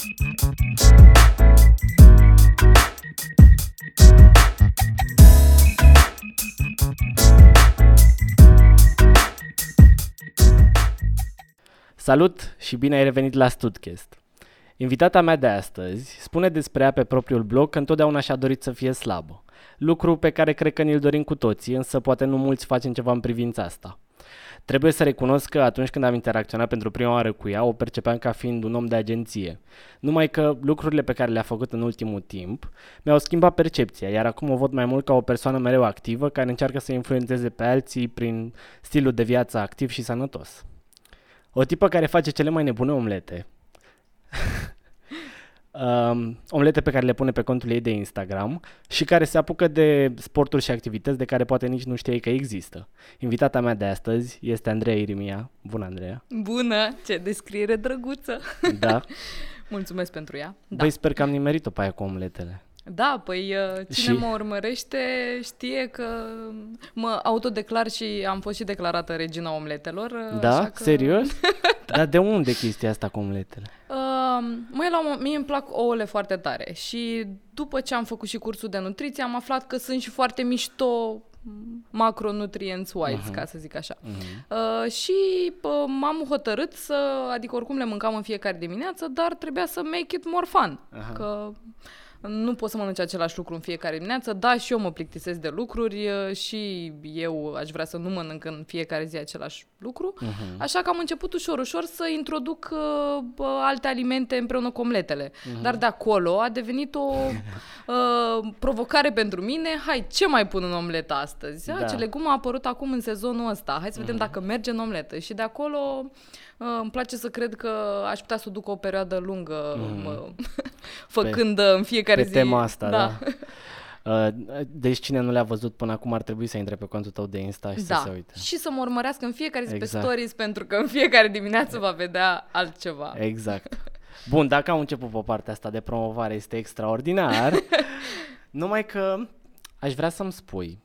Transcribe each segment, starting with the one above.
Salut și bine ai revenit la Studcast. Invitata mea de astăzi spune despre ea pe propriul blog că întotdeauna și-a dorit să fie slabă. Lucru pe care cred că ni-l dorim cu toții, însă poate nu mulți facem ceva în privința asta. Trebuie să recunosc că atunci când am interacționat pentru prima oară cu ea, o percepeam ca fiind un om de agenție. Numai că lucrurile pe care le-a făcut în ultimul timp mi-au schimbat percepția, iar acum o văd mai mult ca o persoană mereu activă care încearcă să influențeze pe alții prin stilul de viață activ și sănătos. O tipă care face cele mai nebune omlete. um, omlete pe care le pune pe contul ei de Instagram și care se apucă de sporturi și activități de care poate nici nu știai că există. Invitata mea de astăzi este Andreea Irimia. Bună, Andreea! Bună! Ce descriere drăguță! Da. Mulțumesc pentru ea. Da. Băi, sper că am nimerit-o pe aia cu omletele. Da, păi uh, cine Și? mă urmărește știe că mă autodeclar și am fost și declarată regina omletelor. uh, Da? așa că... Serios? Dar de unde chestia asta cu omletele? Uh, măi, la un moment- mie îmi plac ouăle foarte tare și după ce am făcut și cursul de nutriție am aflat că sunt și foarte mișto macronutrients wise, Mhm. uh-huh. ca să zic așa. Uh-huh. Uh, și uh, m-am hotărât să, adică oricum le mâncam în fiecare dimineață, dar trebuia să make it more fun. Aha. Că nu pot să mănânci același lucru în fiecare dimineață. Da, și eu mă plictisesc de lucruri uh, și eu aș vrea să nu mănânc în fiecare zi același lucru. Mhm. Așa că am început ușor, ușor să introduc uh, bă, alte alimente împreună cu omletele. Dar de acolo a devenit o uh, provocare pentru mine. Hai, ce mai pun în omletă astăzi? Da. Da. Ce legum a apărut acum în sezonul ăsta? Hai să vedem dacă merge în omletă. Și de acolo uh, îmi place să cred că aș putea să o duc o perioadă lungă mă, făcând uh, în fiecare Pe zi. tema asta, da. Uh, Deci cine nu le-a văzut până acum ar trebui să intre pe contul tău de Insta și să se Da, uite. și să mă urmărească în fiecare zi Exact. pe stories pentru că în fiecare dimineață va vedea altceva. Exact. Bun, dacă am început pe partea asta de promovare, este extraordinar. Numai că aș vrea să-mi spui,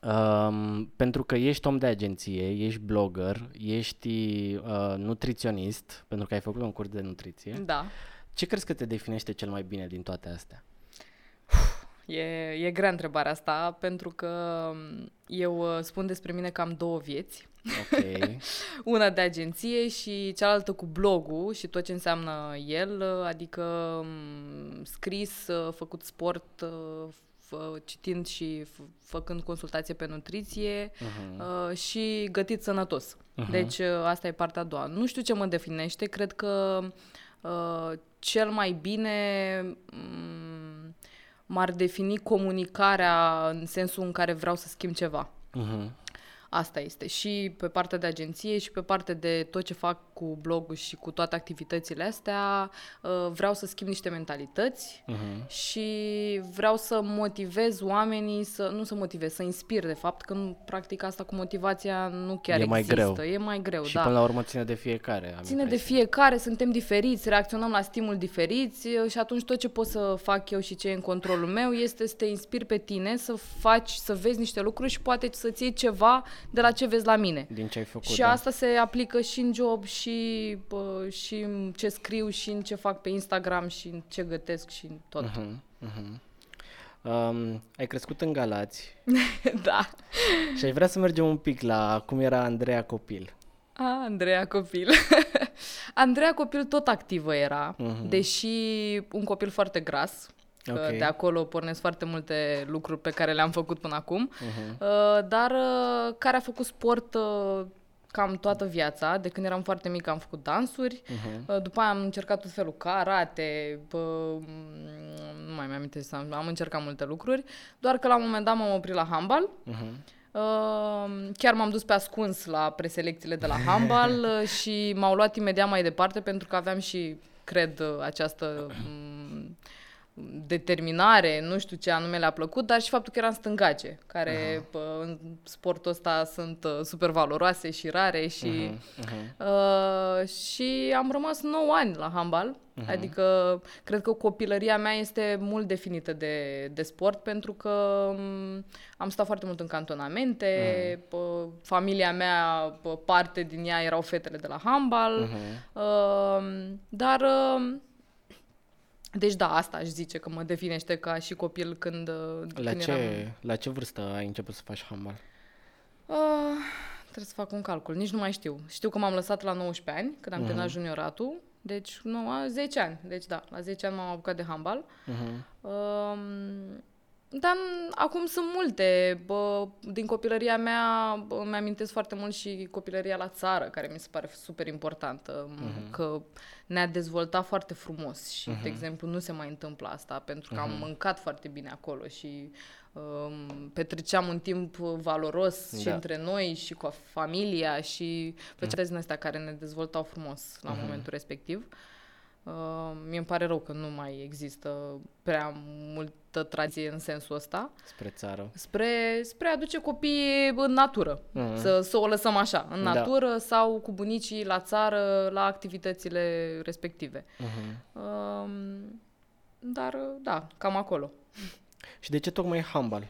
um, pentru că ești om de agenție, ești blogger, ești uh, nutriționist, pentru că ai făcut un curs de nutriție, Da. ce crezi că te definește cel mai bine din toate astea? E, e grea întrebarea asta, pentru că m, eu uh, spun despre mine că am două vieți. Ok. Una de agenție și cealaltă cu blogul și tot ce înseamnă el, uh, adică m, scris, uh, făcut sport, uh, f- citind și f- făcând consultație pe nutriție Mhm. uh, și gătit sănătos. Mhm. Deci uh, asta e partea a doua. Nu știu ce mă definește, cred că uh, cel mai bine m, m-ar defini comunicarea în sensul în care vreau să schimb ceva. Mhm. Asta este. Și pe partea de agenție și pe partea de tot ce fac cu blogul și cu toate activitățile astea, uh, vreau să schimb niște mentalități Mhm. și vreau să motivez oamenii, să nu să motivez, să inspir de fapt, că nu, practic asta cu motivația nu chiar E mai există. greu. E mai greu, Și da. până la urmă ține de fiecare. Am Ține de impresia. fiecare, suntem diferiți, reacționăm la stimul diferiți și atunci tot ce pot să fac eu și ce e în controlul meu este să te inspir pe tine, să faci, să vezi niște lucruri și poate să-ți iei ceva de la ce vezi la mine. Din ce ai făcut. Și da. asta se aplică și în job, și, bă, și în ce scriu, și în ce fac pe Instagram, și în ce gătesc, și în tot. Mhm, mhm. Um, ai crescut în Galați da. și ai vrea să mergem un pic la cum era Andreea copil. A, Andreea Copil. Andreea Copil tot activă era, Mhm. deși un copil foarte gras. că Ok. De acolo pornesc foarte multe lucruri pe care le-am făcut până acum, Mhm. uh, dar uh, care a făcut sport uh, cam toată viața. De când eram foarte mică am făcut dansuri, Mhm. uh, după aia am încercat tot felul, karate, bă, m, nu mai mi-am am, am încercat multe lucruri, doar că la un moment dat m-am oprit la handbal. Mhm. Uh, chiar m-am dus pe ascuns la preselecțiile de la handbal uh, și m-au luat imediat mai departe pentru că aveam și, cred, uh, această m, determinare, nu știu ce anume le-a plăcut, dar și faptul că eram stângace, care pă, în sportul ăsta sunt uh, super valoroase și rare și Mhm, mhm. Uh, și am rămas 9 ani la handbal, Mhm. adică cred că copilăria mea este mult definită de, de sport pentru că um, am stat foarte mult în cantonamente, Mhm. uh, familia mea, uh, parte din ea erau fetele de la handbal, Mhm. uh, dar uh, Deci da, asta aș zice că mă definește ca și copil când, uh, La când ce, eram... la ce vârstă ai început să faci handbal? Uh, trebuie să fac un calcul, nici nu mai știu. Știu că m-am lăsat la 19 ani, când am terminat junioratul, deci nu, a, 10 ani. Deci da, la 10 ani m-am apucat de handbal. Uh-huh. Um, dar n- acum sunt multe. Bă, din copilăria mea bă, îmi amintesc foarte mult și copilăria la țară, care mi se pare super importantă, uh-huh. că ne-a dezvoltat foarte frumos și, uh-huh. de exemplu, nu se mai întâmplă asta, pentru că uh-huh. am mâncat foarte bine acolo și um, petreceam un timp valoros și Da. între noi și cu familia și făceam din astea care ne dezvoltau frumos la momentul respectiv. Uh, mie îmi pare rău că nu mai există prea multă tradiție în sensul ăsta. Spre țară. Spre, spre a duce copiii în natură, Mhm. să, să o lăsăm așa, în Da. natură sau cu bunicii la țară, la activitățile respective. Uh-huh. Um, dar, da, cam acolo. Și de ce tocmai handbal?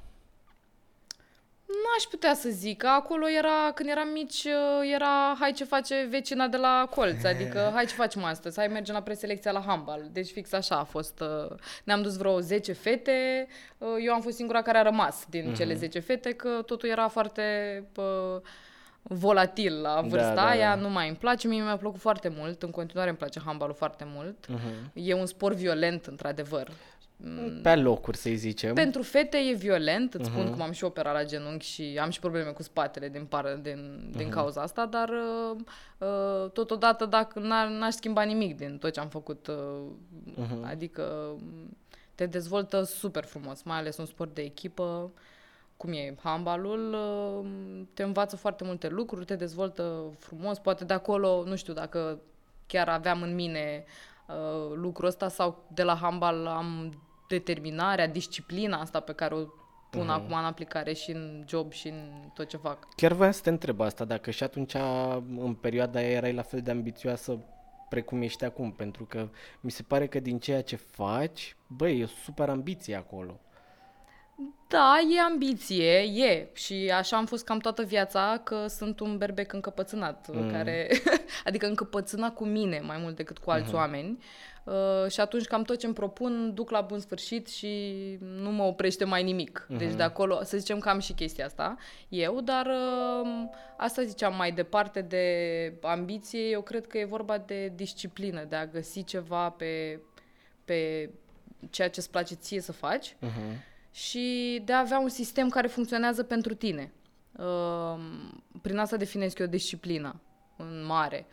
Nu aș putea să zic, că acolo era, când eram mici, uh, era hai ce face vecina de la colț, adică hai ce facem astăzi, hai mergem la preselecția la handbal. Deci fix așa a fost. uh, Ne-am dus vreo 10 fete, uh, eu am fost singura care a rămas din cele 10 fete, că totul era foarte uh, volatil la vârsta da, aia, da. nu mai îmi place, mie mi-a plăcut foarte mult, în continuare îmi place handbalul foarte mult. Uh-huh. E un sport violent, într-adăr. Pe locuri, să-i zicem. Pentru fete e violent, îți spun cum am și operat la genunchi și am și probleme cu spatele din, par, din, din cauza asta, dar uh, uh, totodată dacă n- n-aș schimba nimic din tot ce am făcut, uh, adică um, te dezvoltă super frumos, mai ales un sport de echipă, cum e handbalul, uh, te învață foarte multe lucruri, te dezvoltă frumos, poate de acolo, nu știu dacă chiar aveam în mine uh, lucrul ăsta sau de la handbal am determinarea, disciplina asta pe care o pun uh-huh. acum în aplicare și în job și în tot ce fac. Chiar voiam să te întreb asta, dacă și atunci, în perioada aia, erai la fel de ambițioasă precum ești acum, pentru că mi se pare că din ceea ce faci, băi, e super ambiție acolo. Da, e ambiție, e. Și așa am fost cam toată viața, că sunt un berbec încăpățânat, mm. care, adică încăpățânat cu mine mai mult decât cu alți mm-hmm. oameni. Uh, și atunci cam tot ce îmi propun duc la bun sfârșit și nu mă oprește mai nimic. Mm-hmm. Deci de acolo, să zicem că am și chestia asta eu, dar uh, asta ziceam mai departe de ambiție, eu cred că e vorba de disciplină, de a găsi ceva pe, pe ceea ce îți place ție să faci Uh-huh. Și de a avea un sistem care funcționează pentru tine. Uh, Prin asta definesc eu disciplina în mare.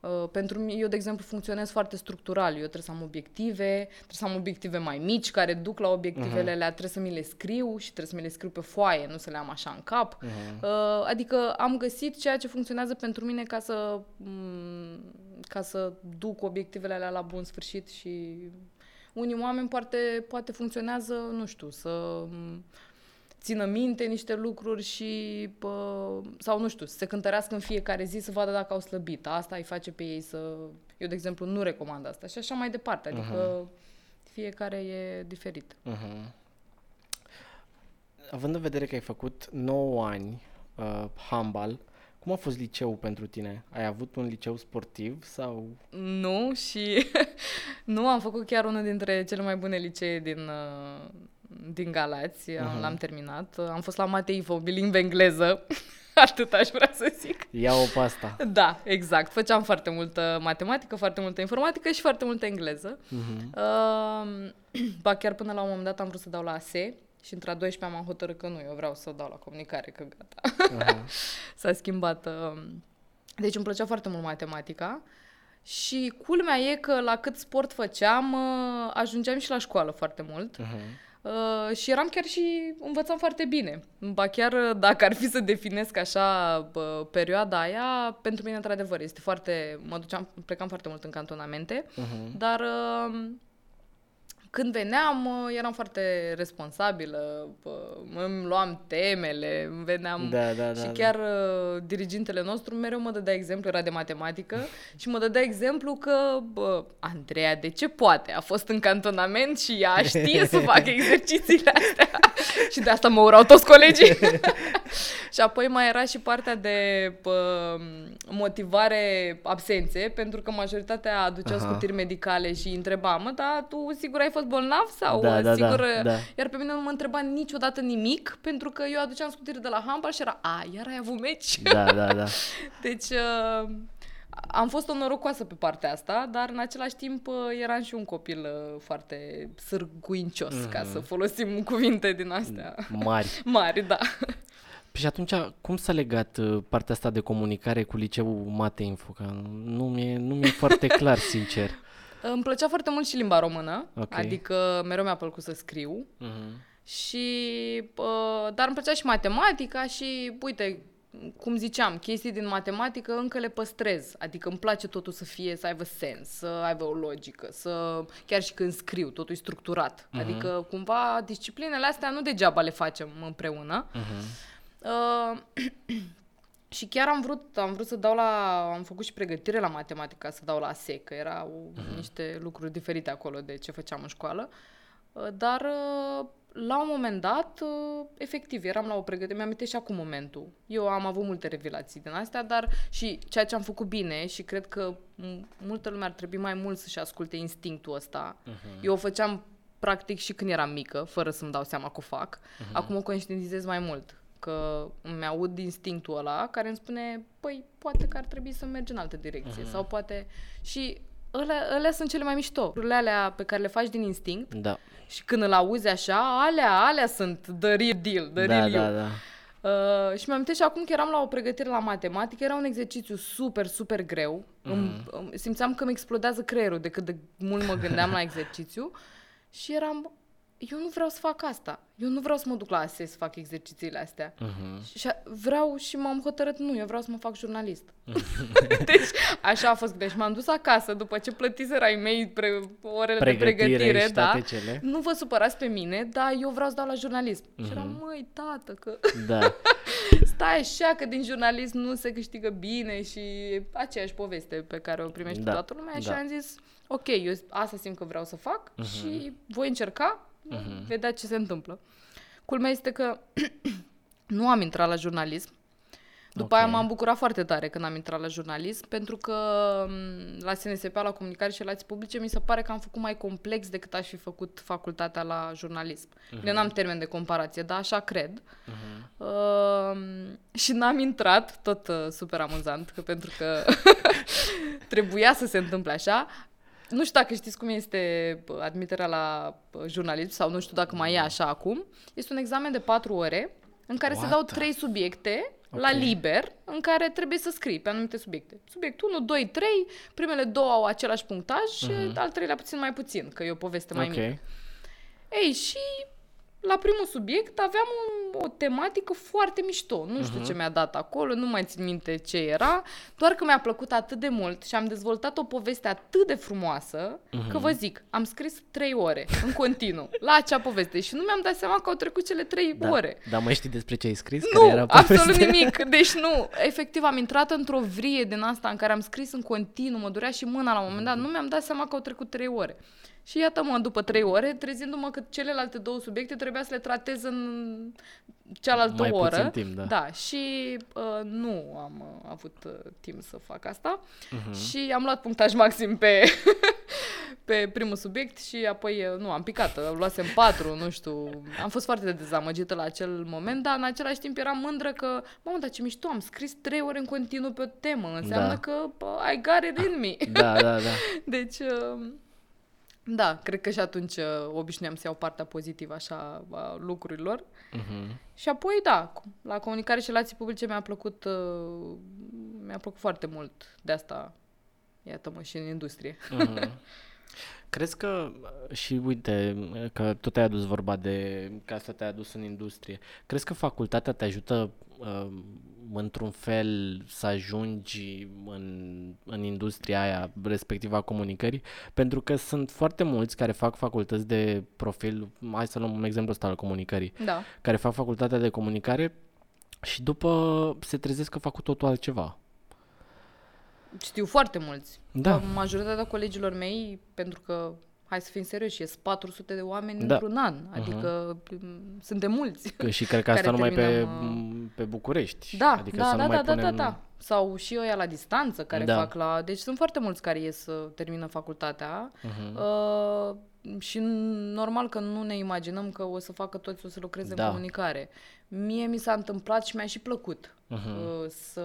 Uh, Pentru mine, eu, de exemplu, funcționez foarte structural. Eu trebuie să am obiective, trebuie să am obiective mai mici care duc la obiectivele alea, trebuie să mi le scriu și trebuie să mi le scriu pe foaie, nu să le am așa în cap. Uh, Adică am găsit ceea ce funcționează pentru mine ca să, m, ca să duc obiectivele alea la bun sfârșit și unii oameni poate, poate funcționează, nu știu, să m, țină minte niște lucruri și, pă, sau nu știu, să se cântărească în fiecare zi să vadă dacă au slăbit. Asta îi face pe ei să... Eu, de exemplu, nu recomand asta și așa mai departe. Adică fiecare e diferit. Uh-huh. Având în vedere că ai făcut 9 ani uh, handbal, cum a fost liceul pentru tine? Ai avut un liceu sportiv sau... Nu și nu, am făcut chiar unul dintre cele mai bune licee din, uh, din Galați, uh-huh. l-am terminat. Am fost la Mateivo, bilingvă engleză, atât aș vrea să zic. Ia-o pe asta. Da, exact. Făceam foarte multă matematică, foarte multă informatică și foarte multă engleză. Uh-huh. Uh, ba chiar până la un moment dat am vrut să dau la ASE și între a 12 am hotărât că nu, eu vreau să dau la comunicare, că gata. Uh-huh. S-a schimbat. Uh... Deci îmi plăcea foarte mult matematica și culmea e că la cât sport făceam, uh, ajungeam și la școală foarte mult. Uh-huh. Uh, și eram chiar și învățam foarte bine. Ba chiar uh, dacă ar fi să definesc așa bă, perioada aia, pentru mine într-adevăr este foarte... Mă duceam, plecam foarte mult în cantonamente, Uh-huh. dar uh, Când veneam, uh, eram foarte responsabilă, uh, îmi luam temele, îmi veneam Da, da, da, și da. chiar uh, dirigintele nostru mereu mă dădea exemplu, era de matematică și mă dădea exemplu că bă, Andreea de ce poate? A fost în cantonament și ea știe să facă exercițiile astea și de asta mă urau toți colegii. și apoi mai era și partea de bă, motivare absențe, pentru că majoritatea aduceau Aha. scutiri medicale și întreba, mă, dar tu sigur ai fost bolnav sau Da, da, sigur... da, da. Iar pe mine nu mă întreba niciodată nimic, pentru că eu aduceam scutiri de la handbal și era, a, iar ai avut meci? Da, da, da. Deci uh, am fost o norocoasă pe partea asta, dar în același timp uh, eram și un copil uh, foarte sârguincios, mm-hmm. ca să folosim cuvinte din astea Mari. mari, da. Păi și atunci, cum s-a legat uh, partea asta de comunicare cu liceul Mate Info? Că nu mi-e, nu mi-e foarte clar, sincer. Îmi plăcea foarte mult și limba română, Ok. adică mereu mi-a plăcut să scriu. Mhm. Și, uh, dar îmi plăcea și matematica și, uite, cum ziceam, chestii din matematică încă le păstrez. Adică îmi place totul să fie, să aibă sens, să aibă o logică, să chiar și când scriu, totul e structurat. Adică, cumva, disciplinele astea nu degeaba le facem împreună. Uh, și chiar am vrut, am vrut să dau la, am făcut și pregătire la matematică să dau la ASE, că erau niște lucruri diferite acolo de ce făceam în școală. Uh, Dar uh, la un moment dat, uh, efectiv, eram la o pregătire, mi-am și acum momentul. Eu am avut multe revelații din astea, dar și ceea ce am făcut bine și cred că m- multă lume ar trebui mai mult să-și asculte instinctul ăsta. Eu o făceam practic și când eram mică, fără să-mi dau seama că o fac. Acum o conștientizez mai mult că îmi aud instinctul ăla care îmi spune, păi, poate că ar trebui să mergi în altă direcție sau poate... Și alea, alea sunt cele mai mișto. Lucrurile alea pe care le faci din instinct Da. și când îl auzi așa, alea, alea sunt the real deal, the Da, real da, you. da. Uh, și mi-am și acum că eram la o pregătire la matematică, era un exercițiu super, super greu. Mm. Îmi, simțeam că îmi explodează creierul de cât de mult mă gândeam la exercițiu și eram, eu nu vreau să fac asta. Eu nu vreau să mă duc la ASE să fac exercițiile astea. Mhm. Și a- vreau și m-am hotărât, nu, eu vreau să mă fac jurnalist. deci așa a fost. Deci m-am dus acasă după ce plătiseră ai mei pre, orele Pregătire de pregătire. și da. toate cele. Nu vă supărați pe mine, dar eu vreau să dau la jurnalism. Și eram, măi, tată, că Da. stai așa că din jurnalism nu se câștigă bine și e aceeași poveste pe care o primește Da, toată lumea și da. am zis, ok, eu asta simt că vreau să fac și voi încerca, vedea ce se întâmplă. Culmea este că nu am intrat la jurnalism. După Ok. aia m-am bucurat foarte tare când am intrat la jurnalism, pentru că m, la SNSP, la comunicare și relații publice, mi se pare că am făcut mai complex decât aș fi făcut facultatea la jurnalism. Uh-huh. Eu n-am termen de comparație, dar așa cred. Uh-huh. Uh, și n-am intrat, tot uh, super amuzant, că pentru că trebuia să se întâmple așa. Nu știu dacă știți cum este bă, admiterea la bă, jurnalism sau nu știu dacă mai e așa acum. Este un examen de patru ore în care se What? dau trei subiecte la Ok. liber în care trebuie să scrii pe anumite subiecte. Subiect 1, 2, 3, primele două au același punctaj și al treilea puțin mai puțin, că e o poveste mai Ok. mică. Ei, și la primul subiect aveam un, o tematică foarte mișto. Nu știu ce mi-a dat acolo, nu mai țin minte ce era, doar că mi-a plăcut atât de mult și am dezvoltat o poveste atât de frumoasă, că vă zic, am scris trei ore în continuu la acea poveste și nu mi-am dat seama că au trecut cele trei Da. ore. Dar mai știi despre ce ai scris? Nu, Care era absolut povestea? nimic. Deci nu, efectiv am intrat într-o vrie din asta în care am scris în continuu, mă durea și mâna la un moment dat, nu mi-am dat seama că au trecut trei ore. Și iată-mă, după trei ore, trezindu-mă că celelalte două subiecte trebuia să le tratez în cealaltă Mai oră. puțin timp, da. Da, și uh, nu am uh, avut uh, timp să fac asta Mhm. și am luat punctaj maxim pe, pe primul subiect și apoi, uh, nu, am picat, uh, luasem patru, nu știu, am fost foarte dezamăgită la acel moment, dar în același timp eram mândră că, mamă, dar ce mișto, am scris trei ore în continuu pe o temă, înseamnă Da. că bă, I got it in me. Da, da, da. Deci, uh, da, cred că și atunci uh, obișnuiam să iau partea pozitivă așa a lucrurilor. Mhm. Și apoi, da, cu- la comunicare și relații publice mi-a plăcut, uh, mi-a plăcut foarte mult de asta, iată-mă, și în industrie. Mhm. Crezi că, și uite, că tot ai adus vorba de că asta te-a adus în industrie, crezi că facultatea te ajută uh, într-un fel să ajungi în, în industria aia respectiv a comunicării, pentru că sunt foarte mulți care fac facultăți de profil, hai să luăm un exemplu ăsta al comunicării, Da. care fac facultatea de comunicare și după se trezesc că fac cu totul altceva. Știu foarte mulți. Da. Majoritatea colegilor mei, pentru că, hai să fim serioși, ies 400 de oameni Da. într-un an. Adică uh suntem mulți. Că și cred că asta Care numai pe, terminăm, uh, pe București. Da, adică da, să da, nu mai da, da, da, punem... da. Sau și ăia la distanță care Da. fac la... Deci sunt foarte mulți care ies să termină facultatea Mhm. uh, și normal că nu ne imaginăm că o să facă toți, o să lucreze Da. în comunicare. Mie mi s-a întâmplat și mi-a și plăcut Mhm. uh, să,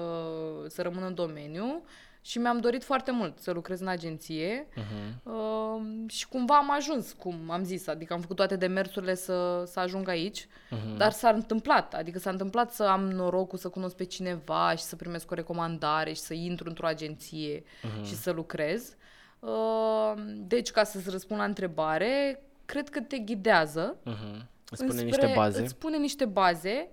să rămân în domeniu și mi-am dorit foarte mult să lucrez în agenție Mhm. uh, și cumva am ajuns, cum am zis, adică am făcut toate demersurile să, să ajung aici, Mhm. dar s-a întâmplat, adică s-a întâmplat să am norocul să cunosc pe cineva și să primesc o recomandare și să intru într-o agenție Mhm. și să lucrez. Uh, Deci, ca să-ți răspund la întrebare, cred că te ghidează. Mhm. Îți spune înspre- niște baze. Îți spune niște baze,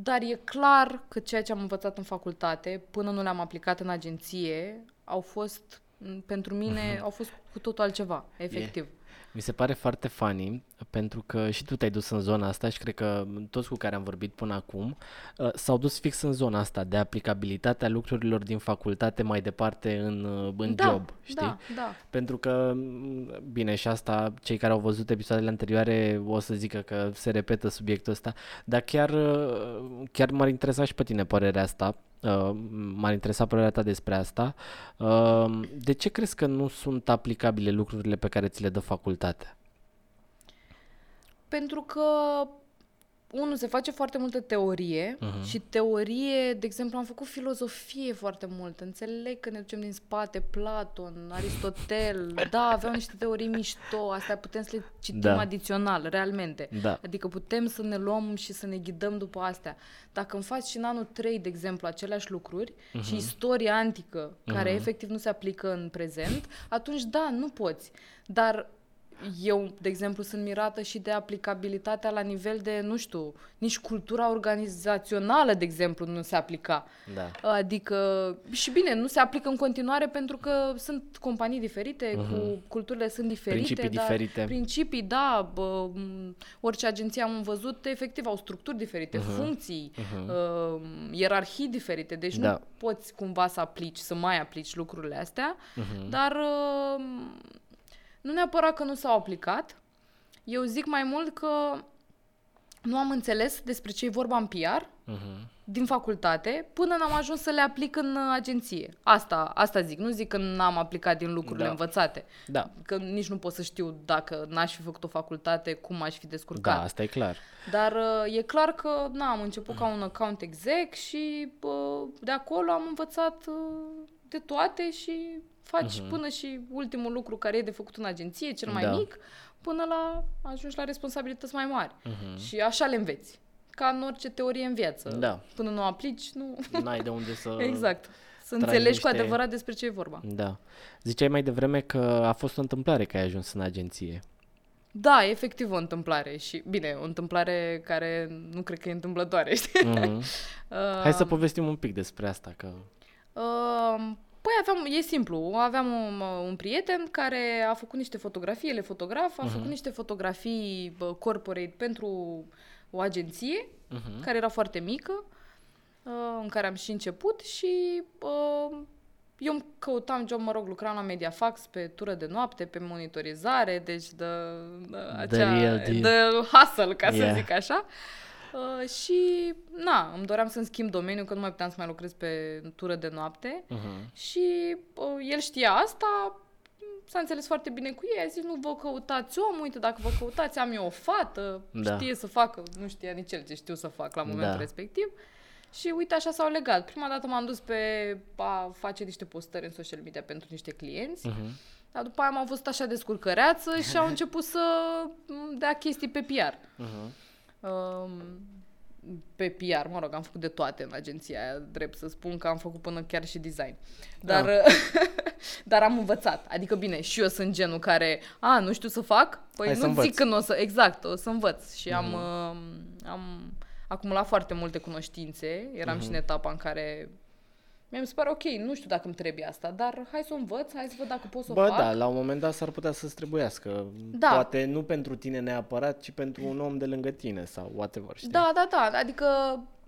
dar e clar că ceea ce am învățat în facultate, până nu le-am aplicat în agenție, au fost, m, pentru mine, au fost cu totul altceva, efectiv. Mi se pare foarte funny pentru că și tu te-ai dus în zona asta și cred că toți cu care am vorbit până acum uh, s-au dus fix în zona asta de aplicabilitatea lucrurilor din facultate mai departe în, uh, în da, job, știi? Da, da. Pentru că, m, bine, și asta, cei care au văzut episoadele anterioare o să zică că se repetă subiectul ăsta, dar chiar, uh, chiar m-ar interesa și pe tine părerea asta, uh, m-ar interesa părerea ta despre asta. Uh, De ce crezi că nu sunt aplicabile lucrurile pe care ți le dă facultatea? Pentru că unul, se face foarte multă teorie Mhm. și teorie, de exemplu, am făcut filozofie foarte mult. Înțeleg că ne ducem din spate Platon, Aristotel, da, aveau niște teorii mișto, astea putem să le citim Da. adițional, realmente. Da. Adică putem să ne luăm și să ne ghidăm după astea. Dacă îmi faci și în anul 3, de exemplu, aceleași lucruri Mhm. și istoria antică, care efectiv nu se aplică în prezent, atunci da, nu poți. Dar eu, de exemplu, sunt mirată și de aplicabilitatea la nivel de, nu știu, nici cultura organizațională, de exemplu, nu se aplica. Da. Adică, și bine, nu se aplică în continuare pentru că sunt companii diferite, cu culturile sunt diferite. Mhm. Principii dar diferite. Principii, da, bă, m, orice agenție am văzut, efectiv, au structuri diferite, funcții, uh, ierarhii diferite, deci Da. nu poți cumva să aplici, să mai aplici lucrurile astea, Mhm. dar uh, nu neapărat că nu s-au aplicat, eu zic mai mult că nu am înțeles despre ce e vorba în PR Mhm. din facultate până n-am ajuns să le aplic în uh, agenție. Asta, asta zic, nu zic că n-am aplicat din lucrurile Da. învățate. Da. Că nici nu pot să știu dacă n-aș fi făcut o facultate, cum aș fi descurcat. Da, asta e clar. Dar uh, e clar că na, am început ca un account exec și uh, de acolo am învățat uh, de toate și faci până și ultimul lucru care e de făcut în agenție, cel mai Da. mic, până la ajungi la responsabilități mai mari. Mhm. Și așa le înveți. Ca în orice teorie în viață. Da. Până nu o aplici, nu... N-ai de unde să... exact. Să tragi înțelegi cu niște- adevărat despre ce e vorba. Da. Ziceai mai devreme că a fost o întâmplare că ai ajuns în agenție. Da, e efectiv o întâmplare și, bine, o întâmplare care nu cred că e întâmplătoare, știi? Mhm. Uh, Hai să povestim un pic despre asta, că... Uh, Păi aveam, e simplu, aveam un, un prieten care a făcut niște fotografii, el e fotograf, a Mhm. făcut niște fotografii bă, corporate pentru o agenție Mhm. care era foarte mică, uh, în care am și început și uh, eu îmi căutam job, mă rog, lucram la Mediafax pe tură de noapte, pe monitorizare, deci de, de acea, real deal. de hustle, ca Yeah. să zic așa. Uh, și, na, îmi doream să-mi schimb domeniul, că nu mai puteam să mai lucrez pe tură de noapte. Mhm. Și uh, el știa asta, s-a înțeles foarte bine cu ei, a zis, nu vă căutați om, uite, dacă vă căutați, am eu o fată, Da. știe să facă, nu știa nici el ce știu să fac la momentul Da. respectiv. Și uite, așa s-au legat. Prima dată m-am dus pe a face niște postări în social media pentru niște clienți, Mhm. dar după aia m-am văzut așa descurcăreață și au început să m, dea chestii pe PR. Mhm. Um, pe PR, mă rog, am făcut de toate în agenția aia, drept să spun că am făcut până chiar și design. Dar, Ah. dar am învățat. Adică bine, și eu sunt genul care, a, nu știu să fac? Păi Hai să nu învăț. zic că nu o să, exact, o să învăț. Și am, um, am, acumulat foarte multe cunoștințe, eram uh-huh. și în etapa în care mi se pare ok, nu știu dacă îmi trebuie asta, dar hai să o învăț, hai să văd dacă pot să Bă, o fac. da, la un moment dat s-ar putea să-ți trebuiască. Da. Poate nu pentru tine neapărat, ci pentru un om de lângă tine sau whatever, știi? Da, da, da, adică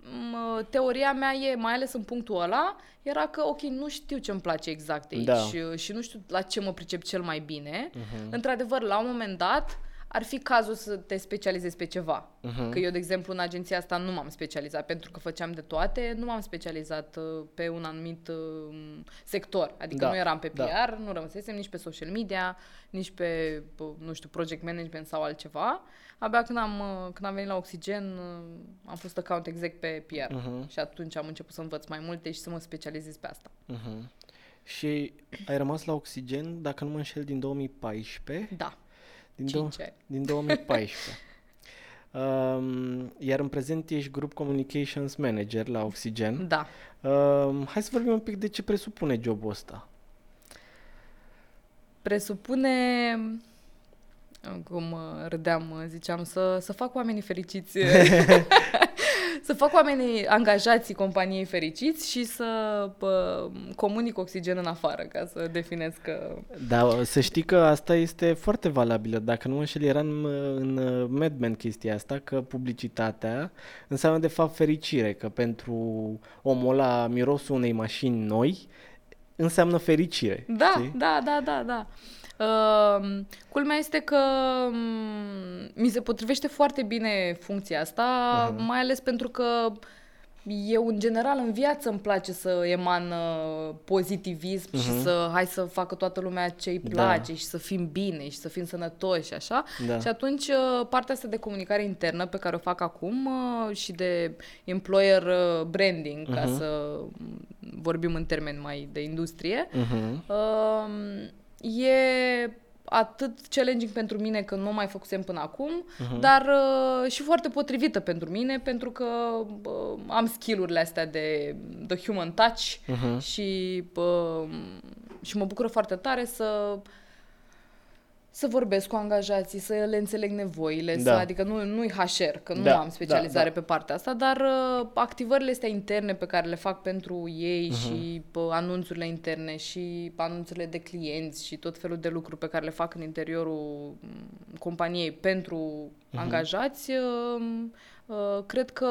m- teoria mea e, mai ales în punctul ăla, era că, ok, nu știu ce îmi place exact aici Da. și, și nu știu la ce mă pricep cel mai bine. Într-adevăr, la un moment dat, ar fi cazul să te specializezi pe ceva. Că eu, de exemplu, în agenția asta nu m-am specializat, pentru că făceam de toate, nu m-am specializat uh, pe un anumit uh, sector. Adică Da, nu eram pe PR, da. nu rămăsesem nici pe social media, nici pe, bă, nu știu, project management sau altceva. Abia când am, uh, când am venit la Oxygen, uh, am fost account exec pe PR. Mhm. Și atunci am început să învăț mai multe și să mă specializez pe asta. Mhm. Și ai rămas la Oxigen, dacă nu mă înșel, din 2014? Da, Din, cinci ani. din 2014. um, iar în prezent ești Group Communications Manager la Oxygen. Da. Um, hai să vorbim un pic de ce presupune jobul ăsta. Presupune, cum uh, râdeam, uh, ziceam, să, să fac oamenii fericiți. să fac oamenii angajații companiei fericiți și să pă, comunic oxigen în afară, ca să definesc că... Dar să știi că asta este foarte valabilă. Dacă nu mă înșel, era în, în uh, Mad Men chestia asta, că publicitatea înseamnă de fapt fericire, că pentru omul ăla mirosul unei mașini noi înseamnă fericire. Da, știi? da, da, da, da. Uh, culmea este că um, mi se potrivește foarte bine funcția asta, uh-huh. mai ales pentru că eu, în general, în viață îmi place să eman uh, pozitivism uh-huh. și să hai să facă toată lumea ce îi place Da. și să fim bine și să fim sănătoși și așa. Da. Și atunci uh, partea asta de comunicare internă pe care o fac acum uh, și de employer uh, branding, uh-huh. ca să mm, vorbim în termeni mai de industrie, Mhm. Um, e atât challenging pentru mine că nu mai făcusem până acum, uh-huh. dar uh, și foarte potrivită pentru mine pentru că uh, am skill-urile astea de the human touch Mhm. și, uh, și mă bucură foarte tare să să vorbesc cu angajații, să le înțeleg nevoile, Da. să, adică nu, nu-i HR, că nu Da, am specializare da, da. pe partea asta, dar uh, activările astea interne pe care le fac pentru ei Mhm. și uh, anunțurile interne și anunțurile de clienți și tot felul de lucruri pe care le fac în interiorul mm, companiei pentru Mhm. angajați, uh, uh, cred că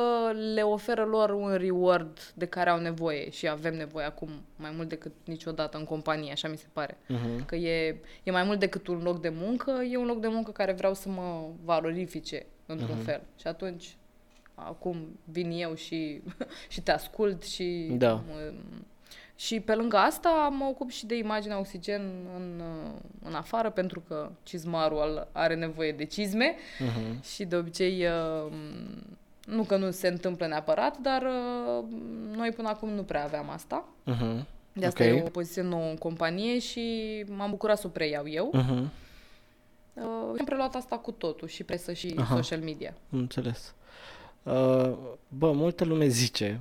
le oferă lor un reward de care au nevoie și avem nevoie acum mai mult decât niciodată în companie, așa mi se pare. Mhm. Că e, e mai mult decât un loc de muncă, e un loc de muncă care vreau să mă valorifice într-un Mhm. fel. Și atunci, acum vin eu și, și te ascult și... Da. mă- și pe lângă asta mă ocup și de imaginea oxigen în, în afară, pentru că cizmarul al- are nevoie de cizme Mhm. și de obicei uh, nu că nu se întâmplă neapărat, dar uh, noi până acum nu prea aveam asta. Mhm. De asta Ok. e o poziție nouă în companie și m-am bucurat să o preiau eu. Mhm. Uh, am preluat asta cu totul, și presă și Aha. social media. Am înțeles. Uh, bă, multă lume zice.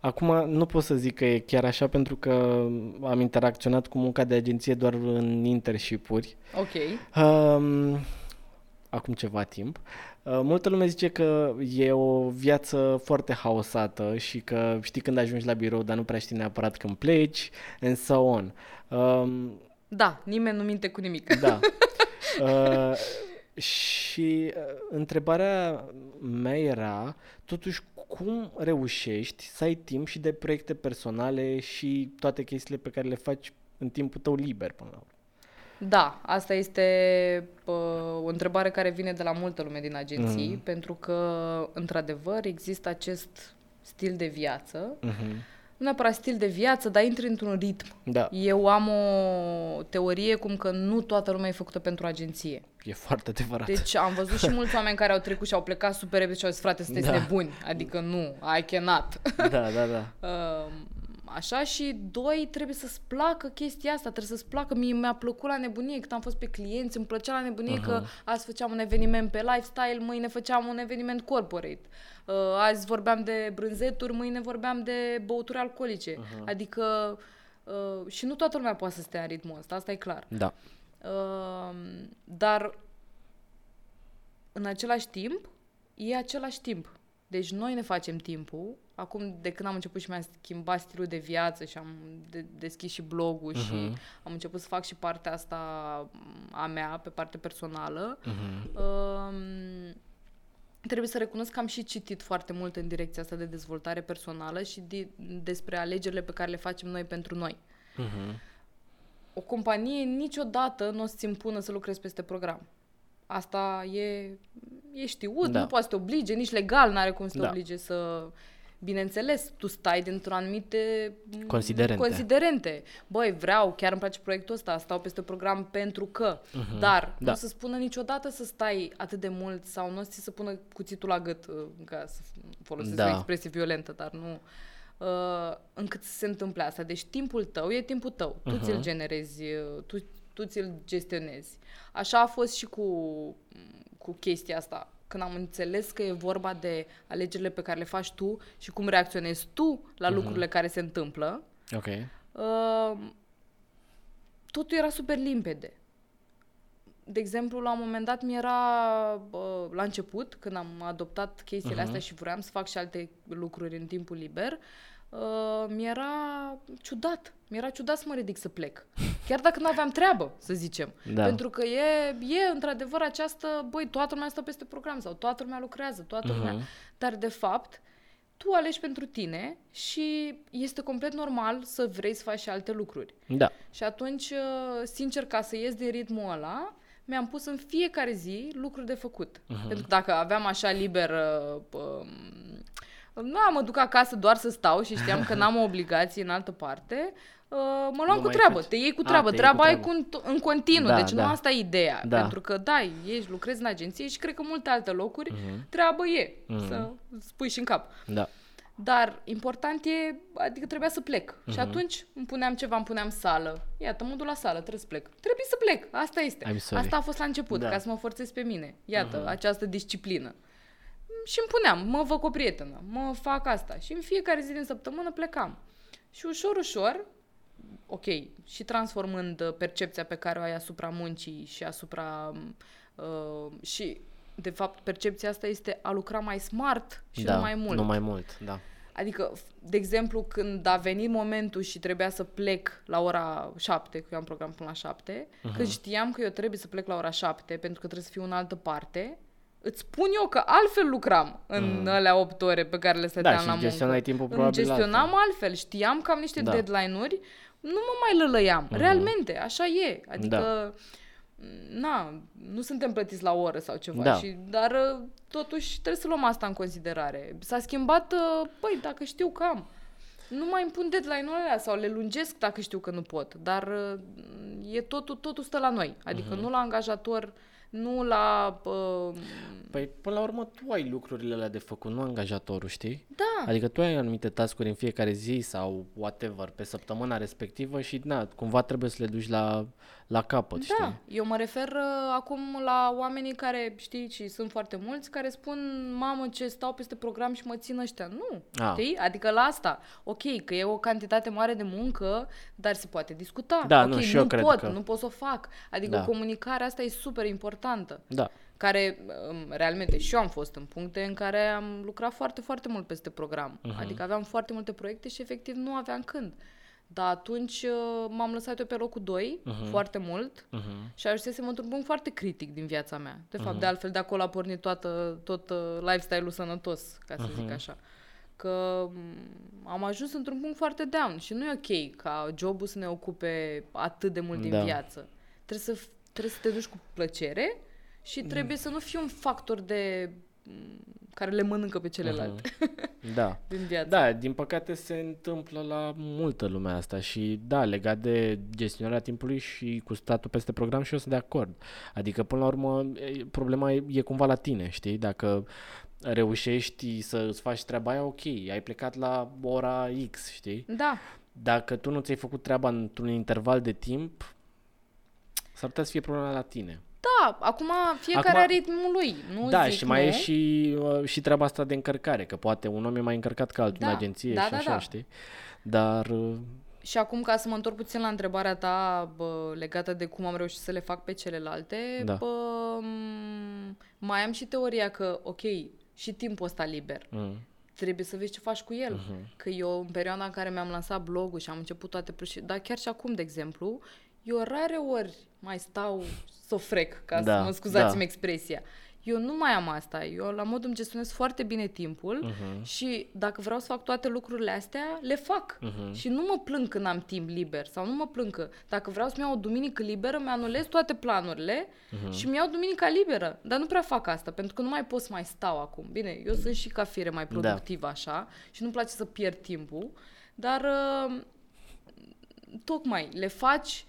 Acum nu pot să zic că e chiar așa pentru că am interacționat cu munca de agenție doar în internship-uri. Ok. Um, acum ceva timp. Uh, multă lume zice că e o viață foarte haosată și că știi când ajungi la birou, dar nu prea știi neapărat când pleci, and so on. Um, Da, nimeni nu minte cu nimic. da. Uh, și uh, întrebarea mea era, totuși, cum reușești să ai timp și de proiecte personale și toate chestiile pe care le faci în timpul tău liber până la urmă? Da, asta este pă, o întrebare care vine de la multă lume din agenții, Mhm. pentru că, într-adevăr, există acest stil de viață. Mhm. Nu neapărat stil de viață, dar intri într-un ritm. Da, Eu am o teorie cum că nu toată lumea e făcută pentru agenție. E foarte adevărat. Deci am văzut și mulți oameni care au trecut și au plecat super repede și au zis, frate, sunteți Da. nebuni. Adică nu, I cannot. Da, da, da. Uh, Așa și doi, trebuie să-ți placă chestia asta, trebuie să-ți placă. Mie mi-a plăcut la nebunie cât am fost pe clienți, îmi plăcea la nebunie uh-huh. că azi făceam un eveniment pe lifestyle, mâine făceam un eveniment corporate. Uh, azi vorbeam de brânzeturi, mâine vorbeam de băuturi alcoolice. Uh-huh. Adică uh, și nu toată lumea poate să stea în ritmul ăsta, asta e clar. Da. Uh, dar în același timp, e același timp. Deci noi ne facem timpul. Acum, de când am început și mi-am schimbat stilul de viață și am de- deschis și blogul și Mhm. am început să fac și partea asta a mea, pe parte personală, Mhm. um, trebuie să recunosc că am și citit foarte mult în direcția asta de dezvoltare personală și de, despre alegerile pe care le facem noi pentru noi. Mhm. O companie niciodată nu o să-ți impună să lucrezi peste program. Asta e, e știut, Da. nu poate să te oblige, nici legal n-are cum să te Da. oblige să... Bineînțeles, tu stai dintr-o anumite m, Considerente. considerente. Băi, vreau, chiar îmi place proiectul ăsta, stau peste program pentru că. Dar Da. nu o să spună niciodată să stai atât de mult sau nu o să ți se pună cuțitul la gât, uh, ca să folosesc Da. o expresie violentă, dar nu uh, încât să se întâmple asta. Deci timpul tău e timpul tău. Tu ți-l generezi, uh, tu, tu ți-l gestionezi. Așa a fost și cu, cu chestia asta. Când am înțeles că e vorba de alegerile pe care le faci tu și cum reacționezi tu la lucrurile care se întâmplă, Ok. uh, totul era super limpede. De exemplu, la un moment dat mi era, uh, la început, când am adoptat chestiile astea și vreau să fac și alte lucruri în timpul liber, uh, mi-era ciudat. Mi-era ciudat să mă ridic să plec. Chiar dacă nu aveam treabă, să zicem. Da. Pentru că e, e într-adevăr această, băi, toată lumea stă peste program sau toată lumea lucrează, toată lumea. Dar, de fapt, tu alegi pentru tine și este complet normal să vrei să faci și alte lucruri. Da. Și atunci, uh, sincer, ca să ies din ritmul ăla, mi-am pus în fiecare zi lucruri de făcut. Uh-huh. Pentru că dacă aveam așa liber... Uh, um, nu, mă duc acasă doar să stau și știam că n-am o obligație în altă parte, uh, mă luam Nu cu mai treabă, faci. te iei cu A, treabă. te iei Treaba cu ai treabă. cu, în continuu, Da, deci nu da. asta e ideea. Da. Pentru că, da, ești, lucrezi în agenție și cred că multe alte locuri, treabă e să spui și în cap. Da. Dar important e, adică trebuia să plec. Uh-huh. Și atunci îmi puneam ceva, îmi puneam sală. Iată, mă duc la sală, trebuie să plec. Trebuie să plec, asta este. I'm sorry. Asta a fost la început, Da. ca să mă forțez pe mine. Iată, uh-huh. această disciplină. Și îmi puneam, mă văd cu o prietenă, mă fac asta. Și în fiecare zi din săptămână plecam. Și ușor, ușor, ok, și transformând uh, percepția pe care o ai asupra muncii și asupra... Uh, și, de fapt, percepția asta este a lucra mai smart și da. nu mai mult. Nu mai mult, da. Adică, f- de exemplu, când a venit momentul și trebuia să plec la ora 7, că eu am program până la 7, uh-huh. când știam că eu trebuie să plec la ora 7 pentru că trebuie să fiu în altă parte, îți spun eu că altfel lucram în uh-huh. alea 8 ore pe care le stăteam Mm. și la muncă. gestionai timpul Îmi probabil gestionam altfel. altfel. Știam că am niște Da. deadline-uri, nu mă mai lălăiam. Mhm. Realmente, așa e. Adică... Da. Na, nu suntem plătiți la oră sau ceva, Da. și, dar uh, totuși trebuie să luăm asta în considerare. S-a schimbat, uh, păi, dacă știu că am. Nu mai îmi pun deadline-ul alea sau le lungesc dacă știu că nu pot, dar uh, e totul, totul stă la noi. Adică Mhm. nu la angajator, nu la... Uh, Păi, până la urmă, tu ai lucrurile alea de făcut, nu angajatorul, știi? da, Adică tu ai anumite tascuri în fiecare zi sau whatever pe săptămâna respectivă și, na, cumva trebuie să le duci la, la capăt, Da, știi? eu mă refer uh, acum la oamenii care, știi, și sunt foarte mulți, care spun, mamă, ce stau peste program și mă țin ăștia. Nu, Ah. știi? Adică la asta, ok, că e o cantitate mare de muncă, dar se poate discuta. Da, ok, nu, și nu eu cred pot, că- nu pot să o fac. Adică Da. comunicarea asta e super importantă. Da. Care, um, realmente, și eu am fost în puncte în care am lucrat foarte, foarte mult peste program. Mhm. Uh-huh. Adică aveam foarte multe proiecte și efectiv nu aveam când. Dar atunci uh, m-am lăsat eu pe locul 2 Mhm. uh-huh. foarte mult Uh-huh. și ajunsesem într-un punct foarte critic din viața mea. De fapt, Mhm. de altfel, de acolo a pornit toată, tot uh, lifestyle-ul sănătos, ca să Mhm. zic așa. Că m, am ajuns într-un punct foarte down și nu e ok ca jobul să ne ocupe atât de mult din Da. viață. Trebuie să, f- trebuie să te duci cu plăcere și trebuie să nu fii un factor de m, care le mănâncă pe celelalte Da. din viață. Da, din păcate se întâmplă la multă lumea asta și da, legat de gestionarea timpului și cu statul peste program și eu sunt de acord. Adică până la urmă e- problema e, e cumva la tine, știi? Dacă reușești să îți faci treaba aia, ok, ai plecat la ora X, știi? Da, Dacă tu nu ți-ai făcut treaba într-un interval de timp, s-ar putea să fie problema la tine. Da, acum fiecare Acum- are ritmul lui. Nu da, zic și mai nu. e și, uh, și treaba asta de încărcare, că poate un om e mai încărcat ca altul Da, în agenție da, și da, așa, da. știi? Dar uh, Și acum, ca să mă întorc puțin la întrebarea ta bă, legată de cum am reușit să le fac pe celelalte, Da. bă, m- mai am și teoria că, ok, și timpul ăsta liber. Mm. Trebuie să vezi ce faci cu el. Mhm. Că eu, în perioada în care mi-am lansat blogul și am început toate proști, dar chiar și acum, de exemplu, eu rare ori mai stau să o frec, ca Da, să mă scuzați-mi da. expresia. Eu nu mai am asta. Eu la modul îmi gestionez foarte bine timpul Mhm. și dacă vreau să fac toate lucrurile astea, le fac. Mhm. Și nu mă plâng când am timp liber sau nu mă plâng că dacă vreau să-mi iau o duminică liberă, mi-anulez toate planurile Mhm. și mi-iau duminica liberă. Dar nu prea fac asta, pentru că nu mai pot să mai stau acum. Bine, eu sunt și ca fire mai Da. productivă așa și nu-mi place să pierd timpul, dar uh, tocmai le faci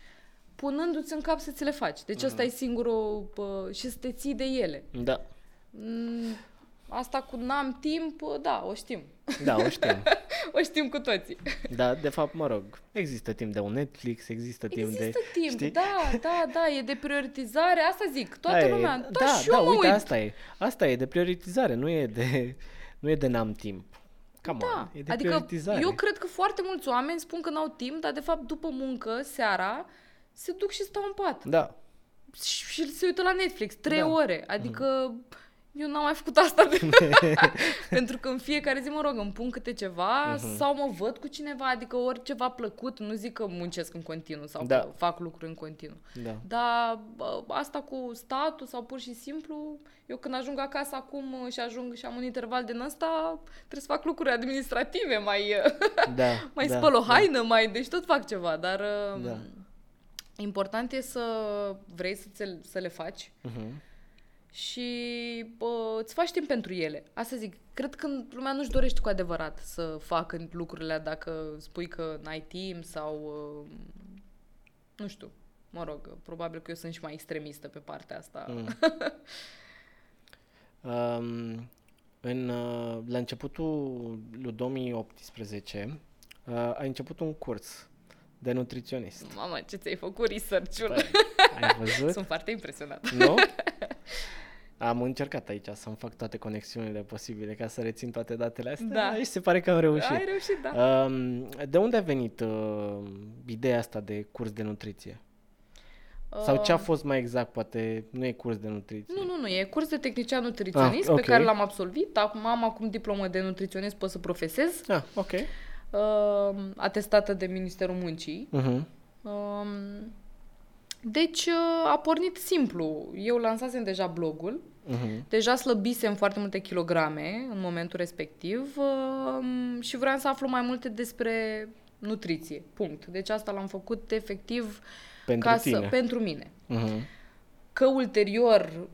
punându-ți în cap să ți le faci. Deci Mhm. ăsta e singurul uh, și să te ții de ele. Da. Mm, Asta cu n-am timp, uh, da, o știm. Da, o știm. O știm cu toții. Da, de fapt, mă rog, există timp de un Netflix, există timp Există de... timp, știi? da, da, da, e de prioritizare, asta zic, toată Aia e. lumea, da, da, și eu da, mă uite, uit. asta e. Asta e de prioritizare, nu e de, nu e de n-am timp. Come Da, on, e de adică prioritizare. eu cred că foarte mulți oameni spun că n-au timp, dar de fapt după muncă, seara, se duc și stau în pat. Da, Și, și se uită la Netflix, trei Da. ore. Adică eu n-am mai făcut asta. De... Pentru că în fiecare zi, mă rog, îmi pun câte ceva Mhm. sau mă văd cu cineva, adică ori ceva plăcut, nu zic că muncesc în continuu sau Da. că fac lucruri în continuu. da. Dar bă, asta cu statul sau pur și simplu, eu când ajung acasă acum și ajung și am un interval din ăsta, trebuie să fac lucruri administrative, mai, Da, mai da, spăl o da. haină, mai, deci tot fac ceva, dar Da. Da. important e să vrei să, ți- să le faci Mhm. și bă, îți faci timp pentru ele. Asta zic, cred că lumea nu-și dorește cu adevărat să facă lucrurile alea dacă spui că n-ai timp sau uh, nu știu. Mă rog, probabil că eu sunt și mai extremistă pe partea asta. Mm. Um, în, uh, la începutul lui 2018 uh, ai început un curs de nutriționist. Mamă, ce ți-ai făcut research-ul? Păi, ai văzut? Sunt foarte impresionată. Nu? Am încercat aici să-mi fac toate conexiunile posibile ca să rețin toate datele astea Da. și se pare că am reușit. Ai reușit, da. Um, de unde a venit uh, ideea asta de curs de nutriție? Sau ce a Uh, fost mai exact? Poate nu e curs de nutriție. Nu, nu, nu, e curs de tehnician nutriționist Ah, ok. pe care l-am absolvit. Acum am acum diplomă de nutriționist, pot să profesez, Ah, ok. Uh, atestată de Ministerul Muncii. Uh-huh. Um, deci uh, a pornit simplu. Eu lansasem deja blogul, Uh-huh. deja slăbisem foarte multe kilograme în momentul respectiv um, și vreau să aflu mai multe despre nutriție. Punct. Deci asta l-am făcut efectiv Pentru ca tine. Să, pentru mine. Uh-huh. Că ulterior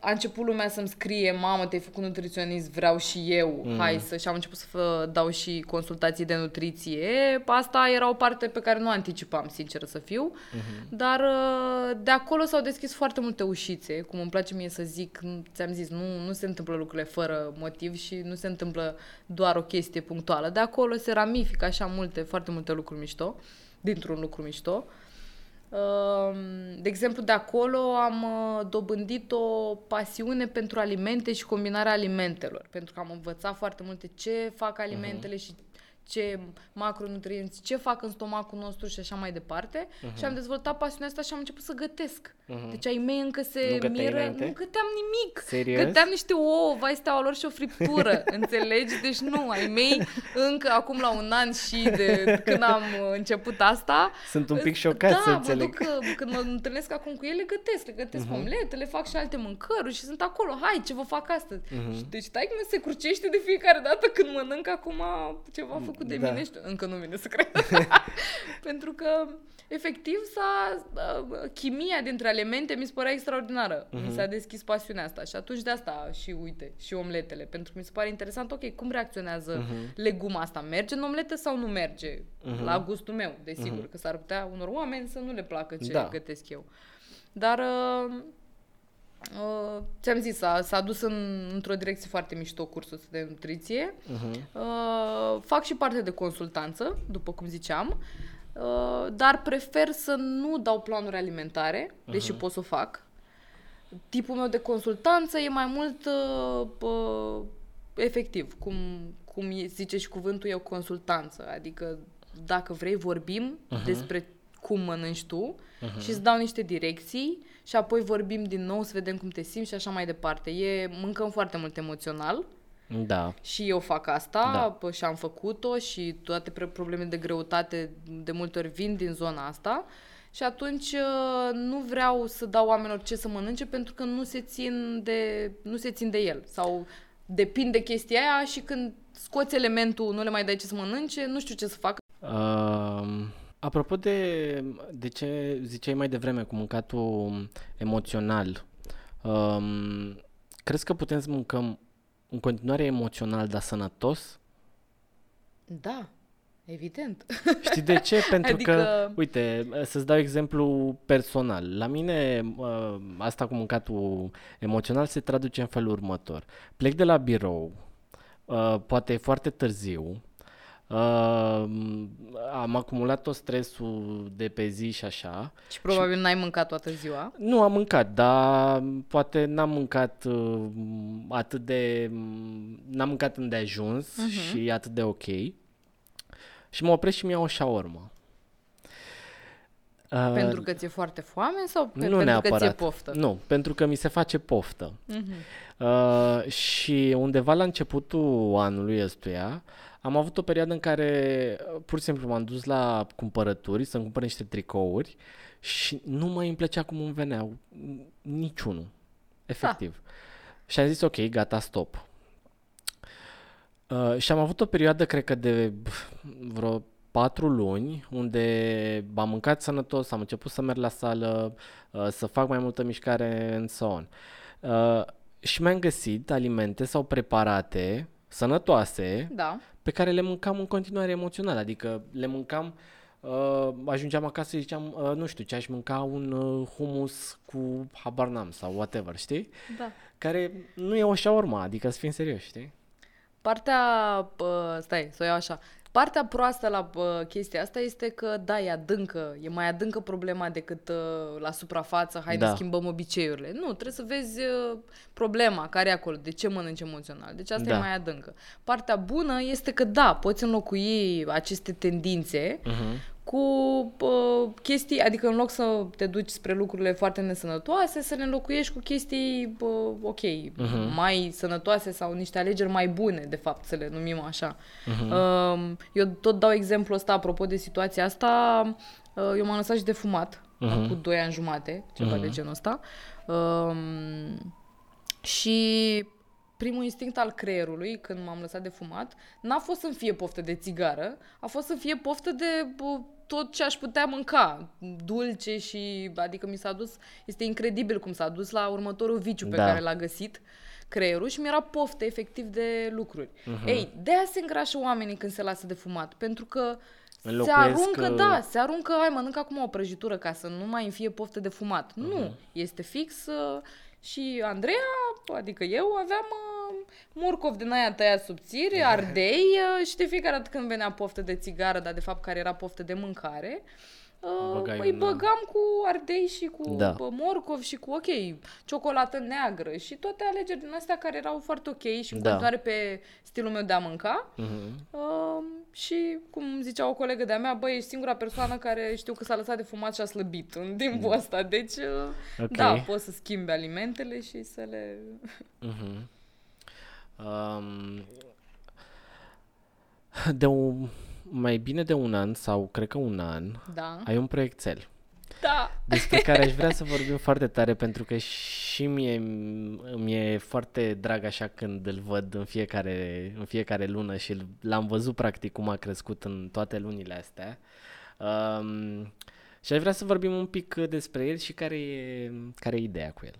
a început lumea să-mi scrie, mamă, te-ai făcut nutriționist, vreau și eu, Mm. mm. hai să... Și am început să fă, dau și consultații de nutriție. Asta era o parte pe care nu anticipam, sincer să fiu. Mhm. Dar uh, de acolo s-au deschis foarte multe ușițe, cum îmi place mie să zic, nu- ți-am zis, nu, nu se întâmplă lucrurile fără motiv și nu se întâmplă doar o chestie punctuală. De acolo se ramifică așa multe, foarte multe lucruri mișto, dintr-un lucru mișto. Um, De exemplu, de acolo am uh, dobândit o pasiune pentru alimente și combinarea alimentelor, pentru că am învățat foarte multe ce fac alimentele și ce macronutrienți, ce fac în stomacul nostru și așa mai departe. Și am dezvoltat pasiunea asta și am început să gătesc. Deci ai mei încă se Nu găteai miră, înainte? nu găteam nimic. Serios? Găteam niște ouă, vai steaua lor și o friptură, înțelegi? Deci nu, ai mei încă acum la un an și de când am uh, început asta, Sunt un pic șocat da, să mă înțeleg. duc, că, când mă întâlnesc acum cu ele, gătesc, le gătesc uh-huh. omlete, le fac și alte mâncăruri și sunt acolo, hai, ce vă fac astăzi? Mhm. Și Deci stai că se crucește de fiecare dată când mănânc acum ceva făcut de Da. mine, știu, încă nu vine să cred. Pentru că, efectiv, s-a, uh, chimia dintre alimente mi se părea extraordinară. Mhm. Mi s-a deschis pasiunea asta și atunci de asta și uite, și omletele, pentru că mi se pare interesant, ok, cum reacționează Mhm. leguma asta? Merge în omletă sau nu merge? Mhm. La gustul meu, desigur, că s-ar putea unor oameni să nu le placă ce Da. gătesc eu. Dar uh, uh, ți-am zis, s-a, s-a dus în, într-o direcție foarte mișto cursul ăsta de nutriție. Uh-huh. Uh, fac și parte de consultanță, după cum ziceam, uh, dar prefer să nu dau planuri alimentare, deși pot să o fac. Tipul meu de consultanță e mai mult uh, uh, efectiv, cum, cum e- zice și cuvântul, e o consultanță. Adică dacă vrei vorbim uh-huh. despre cum mănânci tu uh-huh. și îți dau niște direcții și apoi vorbim din nou să vedem cum te simți și așa mai departe. E, mâncăm foarte mult emoțional Da. Și eu fac asta Da. da. și am făcut-o și toate pre- problemele de greutate de multe ori vin din zona asta. Și atunci uh, nu vreau să dau oamenilor ce să mănânce pentru că nu se țin de, nu se țin de el. Sau depinde de chestia aia și când scoți elementul, nu le mai dai ce să mănânce, nu știu ce să fac. Uh, apropo de, de ce ziceai mai devreme cu mâncatul emoțional, um, crezi că putem să mâncăm în continuare emoțional, dar sănătos? Da, evident. Știi de ce? Pentru că, Adică- uite, să-ți dau exemplu personal. La mine, uh, asta cu mâncatul emoțional se traduce în felul următor. Plec de la birou, uh, poate e foarte târziu, uh, am acumulat tot stresul de pe zi și așa. și probabil n-ai mâncat toată ziua. Nu am mâncat, dar poate n-am mâncat uh, atât de... n-am mâncat îndeajuns uh-huh. și atât de ok. Și mă opresc și mi iau o șaormă. Uh, Pentru că ți-e foarte foame sau pe, nu pentru neapărat. că ți-e poftă? Nu, pentru că mi se face poftă. Mm-hmm. Uh, și undeva la începutul anului ăstuia am avut o perioadă în care uh, pur și simplu m-am dus la cumpărături să-mi cumpăr niște tricouri și nu mai îmi plăcea cum îmi veneau n- niciunul. Efectiv. Și am zis ok, gata, stop. Uh, și am avut o perioadă, cred că de pf, vreo patru luni, unde am mâncat sănătos, am început să merg la sală, uh, să fac mai multă mișcare în so on. Uh, și mi-am găsit alimente sau preparate sănătoase Da. Pe care le mâncam în continuare emoțional, adică le mâncam, uh, ajungeam acasă și ziceam, uh, nu știu, ce aș mânca un uh, hummus cu habar n-am sau whatever, știi? Da. Care nu e o șaorma, adică să fim serioși, știi? Partea, pă, stai, să o iau așa. Partea proastă la pă, chestia asta este că, da, e adâncă, e mai adâncă problema decât uh, la suprafață, hai Da. da. schimbăm obiceiurile. Nu, trebuie să vezi uh, problema care e acolo, de ce mănânci emoțional. Deci asta Da. e mai adâncă. Partea bună este că, da, poți înlocui aceste tendințe Uh-huh. Cu uh, chestii, adică în loc să te duci spre lucrurile foarte nesănătoase, să le înlocuiești cu chestii, uh, ok, uh-huh. mai sănătoase sau niște alegeri mai bune, de fapt, să le numim așa. Uh-huh. Uh, eu tot dau exemplu ăsta, apropo de situația asta, uh, eu m-am lăsat și de fumat, uh-huh. cu 2 ani jumate, ceva uh-huh. de genul ăsta. Uh, și primul instinct al creierului, când m-am lăsat de fumat, n-a fost să-mi fie poftă de țigară, a fost să fie poftă de bă, tot ce aș putea mânca, dulce și, adică mi s-a dus, este incredibil cum s-a dus la următorul viciu pe Da. care l-a găsit creierul și mi-era poftă efectiv de lucruri. Uh-huh. Ei, de-aia se îngrașă oamenii când se lasă de fumat, pentru că se Înlocuiesc, aruncă, uh, da, se aruncă, hai mănânc acum o prăjitură ca să nu mai îmi fie poftă de fumat. Uh-huh. Mhm. Nu, este fix uh, și Andreea, adică eu, aveam uh, morcov din aia tăiat subțiri, ardei uh, și de fiecare dată când venea poftă de țigară, dar de fapt care era poftă de mâncare, uh, Băgai îi un- băgam cu ardei și cu Da. da. morcov și cu, ok, ciocolată neagră și toate alegeri din astea care erau foarte ok și în Da. continuare pe stilul meu de a mânca. Uh-huh. Uh, și, cum zicea o colegă de-a mea, băi, ești singura persoană care știu că s-a lăsat de fumat și a slăbit în timpul ăsta. Deci, uh, Ok. da, poți să schimbi alimentele și să le... Uh-huh. Um, de un, mai bine de un an sau cred că un an Da. ai un proiectel Da. despre care aș vrea să vorbim foarte tare pentru că și mie mi e foarte drag așa când îl văd în fiecare, în fiecare lună și îl- l-am văzut practic cum a crescut în toate lunile astea. Um, și aș vrea să vorbim un pic despre el și care e, care e ideea cu el.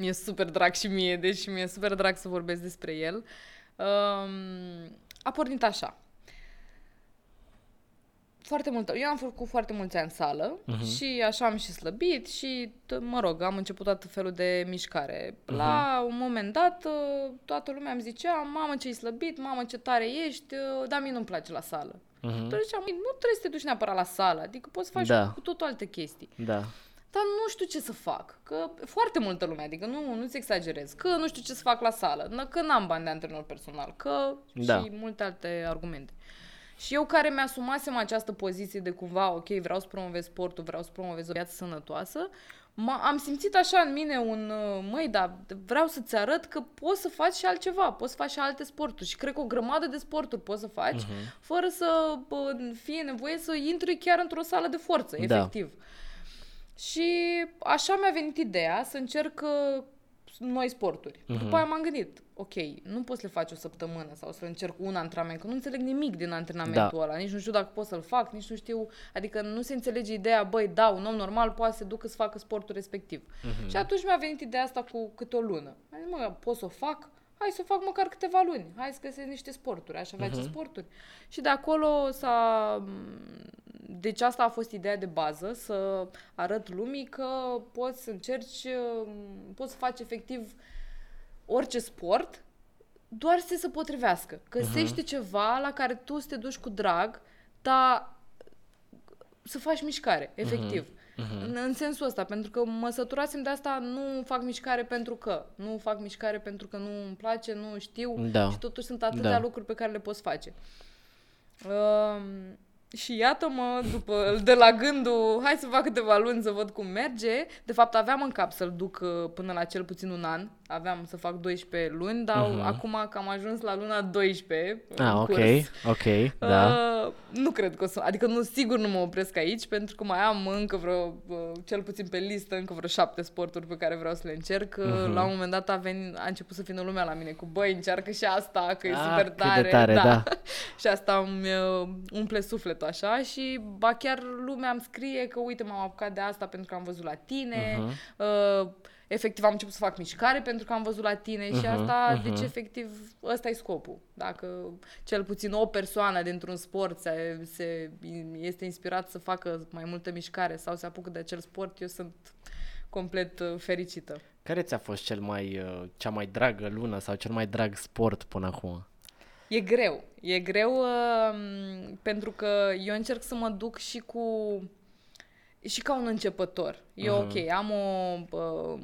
Mi-e super drag și mie, deci mi-e super drag să vorbesc despre el. Um, a pornit așa. Foarte mult. Eu am făcut foarte mulți ani sală uh-huh. și așa am și slăbit și, t- mă rog, am început tot felul de mișcare. Uh-huh. La un moment dat, uh, toată lumea îmi zicea, mamă ce-ai slăbit, mamă ce tare ești, uh, dar mie nu-mi place la sală. Uh-huh. Atunci ziceam, "Măi, nu trebuie să te duci neapărat la sală, adică poți să faci Da. cu totul alte chestii. Da. Dar nu știu ce să fac. Că foarte multă lume, adică nu, nu-ți exagerez. Că nu știu ce să fac la sală, n- că n-am bani de antrenor personal, că Da. și multe alte argumente. Și eu care mi-asumasem această poziție de cumva, ok, vreau să promovez sportul, vreau să promovez o viață sănătoasă, m- am simțit așa în mine un, uh, măi, da, vreau să-ți arăt că poți să faci și altceva, poți să faci și alte sporturi. Și cred că o grămadă de sporturi poți să faci, uh-huh. fără să bă, fie nevoie să intri chiar într-o sală de forță, Da. efectiv. Și așa mi-a venit ideea să încerc uh, noi sporturi. Uh-huh. După aia m-am gândit, ok, nu poți să le faci o săptămână sau să încerc un antrenament, că nu înțeleg nimic din antrenamentul Da. ăla, nici nu știu dacă pot să-l fac, nici nu știu, adică nu se înțelege ideea, băi, da, un om normal poate să se ducă să facă sportul respectiv. Uh-huh. Și atunci mi-a venit ideea asta cu câte o lună. Am zis, mă, pot să o fac? Hai să o fac măcar câteva luni. Hai să găsesc niște sporturi. Aș avea uh-huh. ce sporturi. Și de acolo s-a... Deci asta a fost ideea de bază, să arăt lumii că poți să încerci, poți să faci efectiv orice sport, doar să se potrivească. Găsește uh-huh. ceva la care tu să te duci cu drag, dar să faci mișcare, efectiv. Uh-huh. În, în sensul ăsta, pentru că mă săturasem de asta, nu fac mișcare pentru că. Nu fac mișcare pentru că nu îmi place, nu știu Da. și totuși sunt atâtea Da. lucruri pe care le poți face. Um, și iată-mă, după, de la gândul, hai să fac câteva luni să văd cum merge. De fapt, aveam în cap să-l duc uh, până la cel puțin un an. Aveam să fac 12 luni, dar Mhm. uh-huh. acum că am ajuns la luna 12 în Ah, ok, curs, ok, da. Uh, nu cred că o să... Adică nu, sigur nu mă opresc aici, pentru că mai am încă vreo, uh, cel puțin pe listă, încă vreo șapte sporturi pe care vreau să le încerc. Uh, Mhm. La un moment dat a, venit, a început să vină lumea la mine cu, băi, încearcă și asta, că e Ah, super cât de tare. tare, da. și asta îmi uh, umple sufletul așa și ba chiar lumea îmi scrie că uite m-am apucat de asta pentru că am văzut la tine. Mhm. Uh, efectiv am început să fac mișcare pentru că am văzut la tine și Mhm, asta, mhm. deci efectiv ăsta e scopul. Dacă cel puțin o persoană dintr-un sport se, se, este inspirat să facă mai multă mișcare sau se apucă de acel sport, eu sunt complet uh, fericită. Care ți-a fost cel mai, uh, cea mai dragă lună sau cel mai drag sport până acum? E greu. E greu uh, pentru că eu încerc să mă duc și cu... și ca un începător. E Mhm. ok, am o... Uh,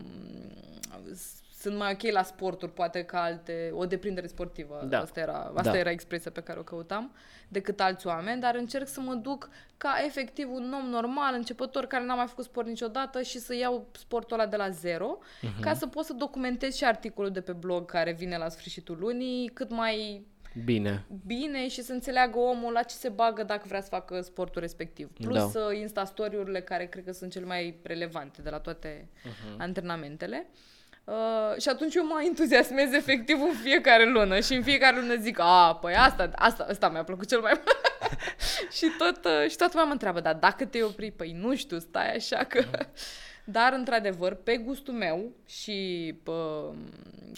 sunt mai ok la sporturi, poate ca alte... o deprindere sportivă. Da. Asta, era, asta Da. era expresia pe care o căutam, decât alți oameni, dar încerc să mă duc ca efectiv un om normal, începător, care n-a mai făcut sport niciodată și să iau sportul ăla de la zero, Mhm. ca să pot să documentez și articolul de pe blog care vine la sfârșitul lunii, cât mai Bine. bine și să înțeleagă omul la ce se bagă dacă vrea să facă sportul respectiv. Plus Da. da. Insta-story-urile care cred că sunt cele mai relevante de la toate uh-huh. antrenamentele. Uh, și atunci eu mă entuziasmez efectiv în fiecare lună și în fiecare lună zic, a, păi asta, asta, asta mi-a plăcut cel mai mult. și, tot, uh, și toată lumea mă întreabă, dar dacă te opri, păi nu știu, stai așa că... Dar, într-adevăr, pe gustul meu și pă,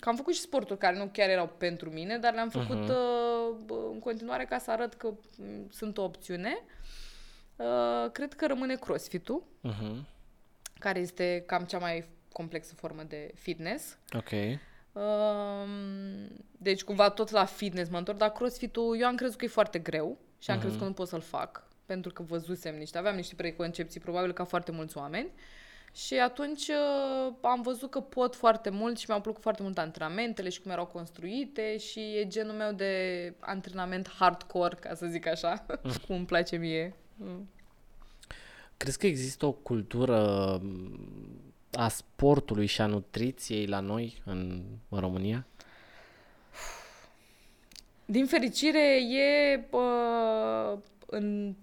că am făcut și sporturi care nu chiar erau pentru mine, dar le-am făcut Mhm. uh, bă, în continuare ca să arăt că m, sunt o opțiune. Uh, cred că rămâne crossfit-ul, Uh-huh. care este cam cea mai complexă formă de fitness. Ok. Um, deci cumva tot la fitness mă întorc, dar crossfit-ul eu am crezut că e foarte greu și am Mhm. crezut că nu pot să-l fac pentru că văzusem niște, aveam niște preconcepții probabil ca foarte mulți oameni și atunci uh, am văzut că pot foarte mult și mi-au plăcut foarte mult antrenamentele și cum erau construite și e genul meu de antrenament hardcore, ca să zic așa, cum îmi place mie. Mm. Crezi că există o cultură m, a sportului și a nutriției la noi în, în România? Din fericire, e, uh, în,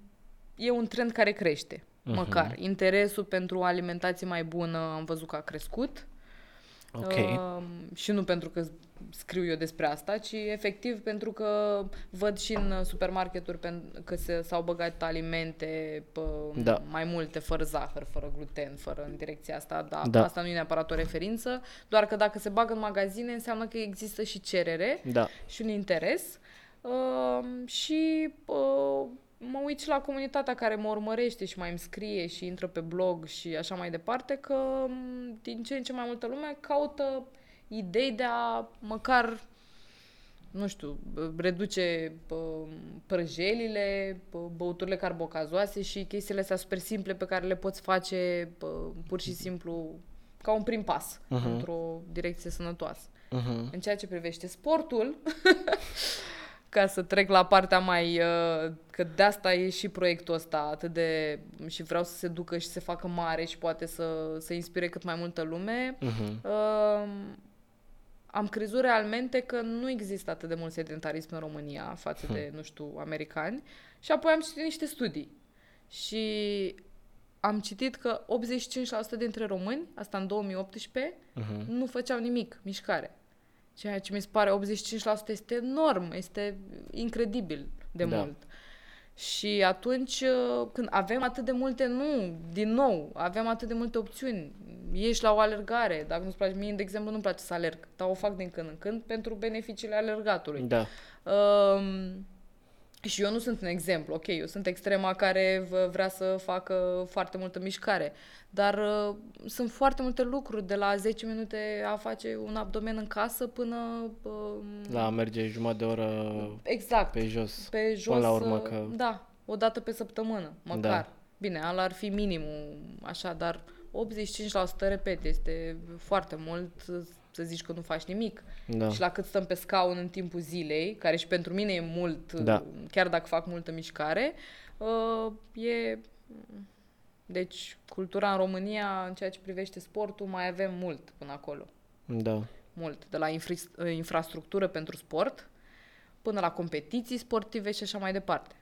e un trend care crește, Mhm. măcar. Interesul pentru o alimentație mai bună am văzut că a crescut. Ok. Uh, și nu pentru că scriu eu despre asta, ci efectiv pentru că văd și în supermarketuri pen- că se, s-au băgat alimente pă, Da. mai multe, fără zahăr, fără gluten, fără în direcția asta, dar Da. asta nu e neapărat o referință, doar că dacă se bagă în magazine înseamnă că există și cerere Da. și un interes uh, și uh, mă uit și la comunitatea care mă urmărește și mai îmi scrie și intră pe blog și așa mai departe că m, din ce în ce mai multă lume caută idei de a măcar nu știu, reduce uh, prăjelile, uh, băuturile carbocazoase și chestiile astea super simple pe care le poți face uh, pur și simplu ca un prim pas Mhm. într-o direcție sănătoasă. Uh-huh. În ceea ce privește sportul, ca să trec la partea mai... Uh, că de asta e și proiectul ăsta atât de... și vreau să se ducă și să se facă mare și poate să, să inspire cât mai multă lume. Uh-huh. Uh, am crezut realmente că nu există atât de mult sedentarism în România față de, hmm. nu știu, americani. Și apoi am citit niște studii. Și am citit că 85% dintre români, asta în 2018, uh-huh. Mhm. nu făceau nimic, mișcare. Ceea ce mi se pare 85% este enorm, este incredibil de da. mult. Și atunci, uh, când avem atât de multe, nu, din nou, avem atât de multe opțiuni. Ieși la o alergare, dacă nu-ți place, mie, de exemplu, nu-mi place să alerg, dar o fac din când în când pentru beneficiile alergatului. Da. Uh, și eu nu sunt un exemplu, ok, eu sunt extrema care vrea să facă foarte multă mișcare, dar uh, sunt foarte multe lucruri, de la 10 minute a face un abdomen în casă până... Uh, la a merge jumătate de oră exact, pe jos, pe jos până la urmă că... Da, o dată pe săptămână, măcar. Da. Bine, ala ar fi minimul, așa, dar 85%, repet, este foarte mult să zici că nu faci nimic. Da. Și la cât stăm pe scaun în timpul zilei, care și pentru mine e mult, da. chiar dacă fac multă mișcare, uh, e... Deci, cultura în România, în ceea ce privește sportul, mai avem mult până acolo. Da. Mult. De la infra- infrastructură pentru sport, până la competiții sportive și așa mai departe.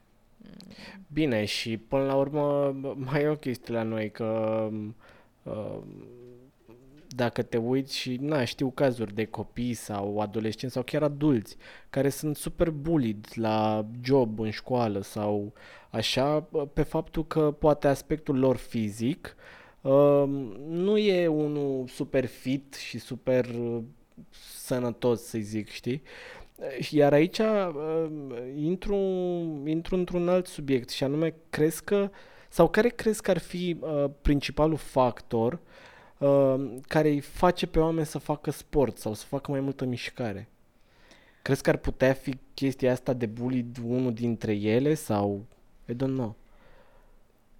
Bine, și până la urmă mai e o chestie la noi, că uh, dacă te uiți și, na, știu cazuri de copii sau adolescenți sau chiar adulți care sunt super bullied la job, în școală sau așa, pe faptul că poate aspectul lor fizic uh, nu e unul super fit și super uh, sănătos, să zic, știi? Iar aici uh, intru, intru într-un alt subiect și anume, crezi că, sau care crezi că ar fi uh, principalul factor uh, Uh, care îi face pe oameni să facă sport sau să facă mai multă mișcare. Crezi că ar putea fi chestia asta de bully unul dintre ele sau I don't know.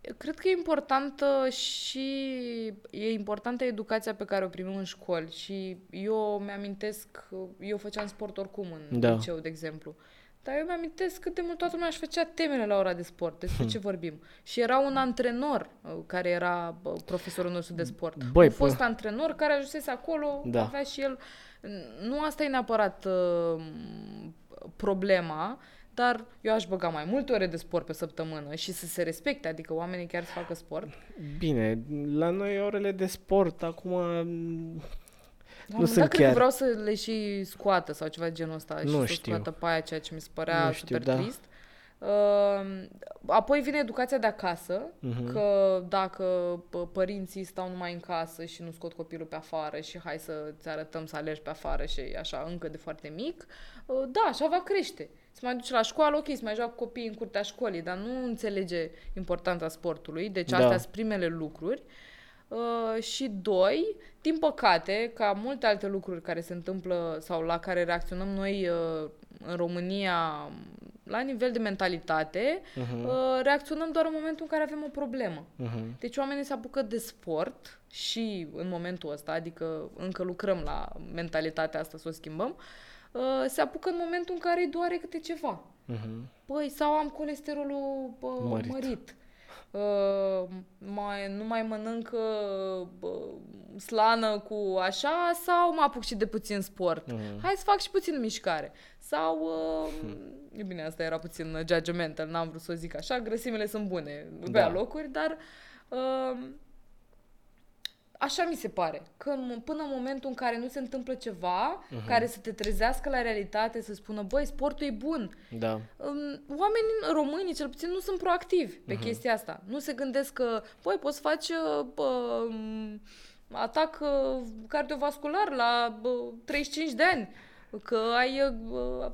Eu cred că e importantă și e importantă educația pe care o primim în școli și eu mi-amintesc, eu făceam sport oricum în da. liceu, de exemplu. Uh, dar eu mi-amintesc cât de mult toată lumea își făcea temele la ora de sport, despre ce vorbim. Și era un antrenor uh, care era profesorul nostru de sport. Băi, un fost pă... antrenor care ajunsese acolo, da. avea și el... Nu asta e neapărat uh, problema, dar eu aș băga mai multe ore de sport pe săptămână și să se respecte, adică oamenii chiar să facă sport. Bine, la noi orele de sport acum la nu sunt chiar... vreau să le și scoată sau ceva de genul ăsta nu și știu. să scoată pe aia, ceea ce mi se părea nu super știu, da. trist. Uh, apoi vine educația de acasă, uh-huh. că dacă părinții stau numai în casă și nu scot copilul pe afară și hai să-ți arătăm să alergi pe afară și așa încă de foarte mic, uh, da, așa va crește. Se mai duce la școală, ok, se mai joacă copiii în curtea școlii, dar nu înțelege importanța sportului, deci da. astea sunt primele lucruri. Uh, Uh, și doi, din păcate, ca multe alte lucruri care se întâmplă sau la care reacționăm noi uh, în România la nivel de mentalitate, uh-huh. uh, reacționăm doar în momentul în care avem o problemă. Uh-huh. Deci oamenii se apucă de sport și în momentul ăsta, adică încă lucrăm la mentalitatea asta să o schimbăm, uh, se apucă în momentul în care îi doare câte ceva. Uh-huh. Păi, sau am colesterolul uh, mărit. mărit uh, mai, nu mai mănânc uh, slană cu așa sau mă apuc și de puțin sport. Mm. Hai să fac și puțin mișcare. Sau, uh, e bine, asta era puțin judgmental, n-am vrut să o zic așa, grăsimile sunt bune pe da. locuri, dar uh, Așa mi se pare. Că în, până în momentul în care nu se întâmplă ceva uh-huh. care să te trezească la realitate, să spună, băi, sportul e bun. Da. Oamenii români, cel puțin, nu sunt proactivi pe uh-huh. chestia asta. Nu se gândesc că, băi, poți face bă, atac uh, cardiovascular la bă, 35 de ani. Că ai bă,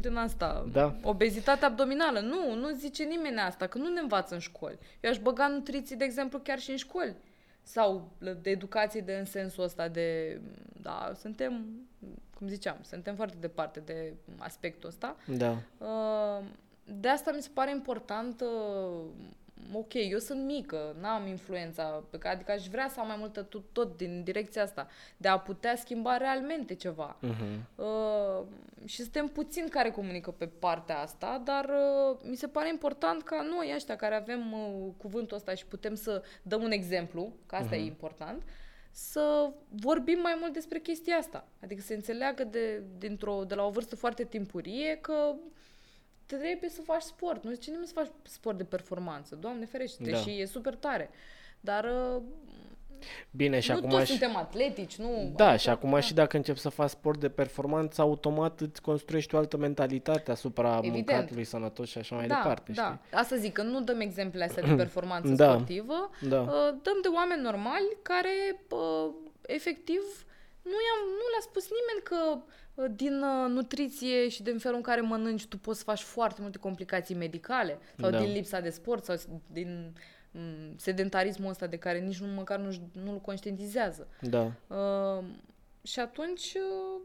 din asta, da. obezitate abdominală. Nu, nu zice nimeni asta, că nu ne învață în școli. Eu aș băga nutriții, de exemplu, chiar și în școli sau de educație de în sensul ăsta de, da, suntem, cum ziceam, suntem foarte departe de aspectul ăsta. Da. Uh, de asta mi se pare important uh, ok, eu sunt mică, n-am influența, pe care, adică aș vrea să am mai multă tot, tot din direcția asta, de a putea schimba realmente ceva. Uh-huh. Uh, și suntem puțini care comunică pe partea asta, dar uh, mi se pare important ca noi ăștia care avem uh, cuvântul ăsta și putem să dăm un exemplu, că asta uh-huh. e important, să vorbim mai mult despre chestia asta. Adică să înțeleagă de, dintr-o, de la o vârstă foarte timpurie că trebuie să faci sport. Nu zice nimeni să faci sport de performanță. Doamne ferește, Da. și e super tare. Dar uh, Bine, și nu acum toți și... suntem atletici, nu... Da, adică- și acum și dacă începi să faci sport de performanță, automat îți construiești o altă mentalitate asupra Evident. mâncatului sănătos și așa mai da, departe, da. Asta zic, că nu dăm exemple astea de performanță Da. sportivă, Da. uh, dăm de oameni normali care uh, efectiv nu, i-am, nu le-a spus nimeni că uh, din uh, nutriție și din felul în care mănânci tu poți să faci foarte multe complicații medicale sau Da. din lipsa de sport sau din mm, sedentarismul ăsta de care nici nu măcar nu, nu-l conștientizează. Da. Uh, și atunci, uh,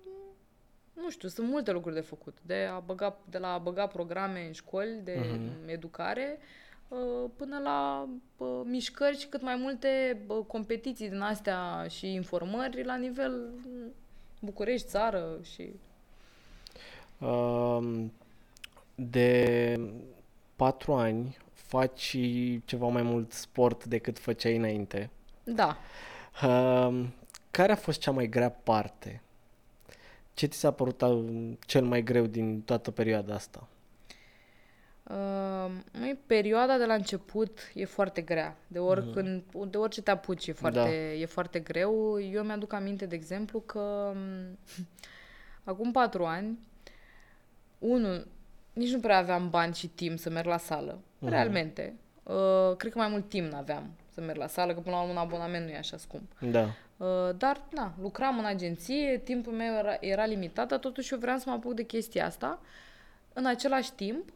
nu știu, sunt multe lucruri de făcut. De, a băga, de la a băga programe în școli de Mhm. educare uh, până la uh, mișcări și cât mai multe uh, competiții din astea și informări la nivel mm, București, țară și... Um, De patru ani faci ceva mai mult sport decât făceai înainte. Da. Um, Care a fost cea mai grea parte? Ce ți s-a părut uh, cel mai greu din toată perioada asta? Uh, măi, perioada de la început e foarte grea. De, oricând, de orice te apuci e foarte, Da. e foarte greu. Eu mi-aduc aminte, de exemplu, că m, acum patru ani, unul, nici nu prea aveam bani și timp să merg la sală. Realmente. Uh, cred că mai mult timp n-aveam să merg la sală, că până la urmă un abonament nu e așa scump. Da. Uh, dar, na, lucram în agenție, timpul meu era, era limitat, dar totuși eu vreau să mă apuc de chestia asta. În același timp,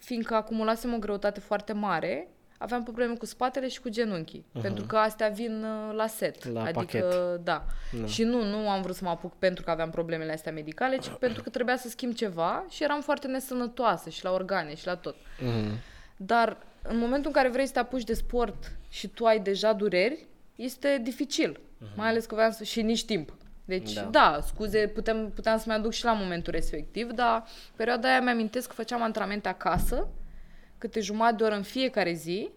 fiindcă acumulasem o greutate foarte mare, aveam probleme cu spatele și cu genunchii, uh-huh. pentru că astea vin uh, la set. La adică, pachet. da. Da. Și nu, nu am vrut să mă apuc pentru că aveam problemele astea medicale, ci pentru că trebuia să schimb ceva și eram foarte nesănătoasă și la organe și la tot. Mhm. Dar în momentul în care vrei să te apuci de sport și tu ai deja dureri, este dificil. Mai ales că voiam să... și nici timp. Deci, Da. da, da scuze, putem, puteam să-mi aduc și la momentul respectiv, dar perioada aia mi-amintesc că făceam antrenamente acasă, câte jumătate de oră în fiecare zi,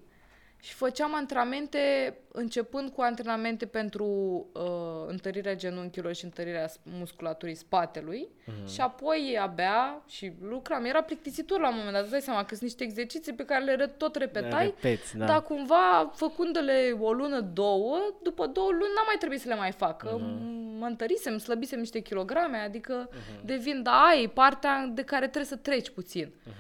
și făceam antrenamente începând cu antrenamente pentru uh, întărirea genunchilor și întărirea s- musculaturii spatelui Mhm. și apoi abia și lucram. Era plictisitor la un moment dat, îți dai seama că sunt niște exerciții pe care le re- tot repetai, Repeți, da. dar cumva făcându-le o lună, două, după două luni n-am mai trebuit să le mai fac. că Mhm. Mă întărisem, slăbisem niște kilograme, adică devin, da, aia e partea de care trebuie să treci puțin. Mhm.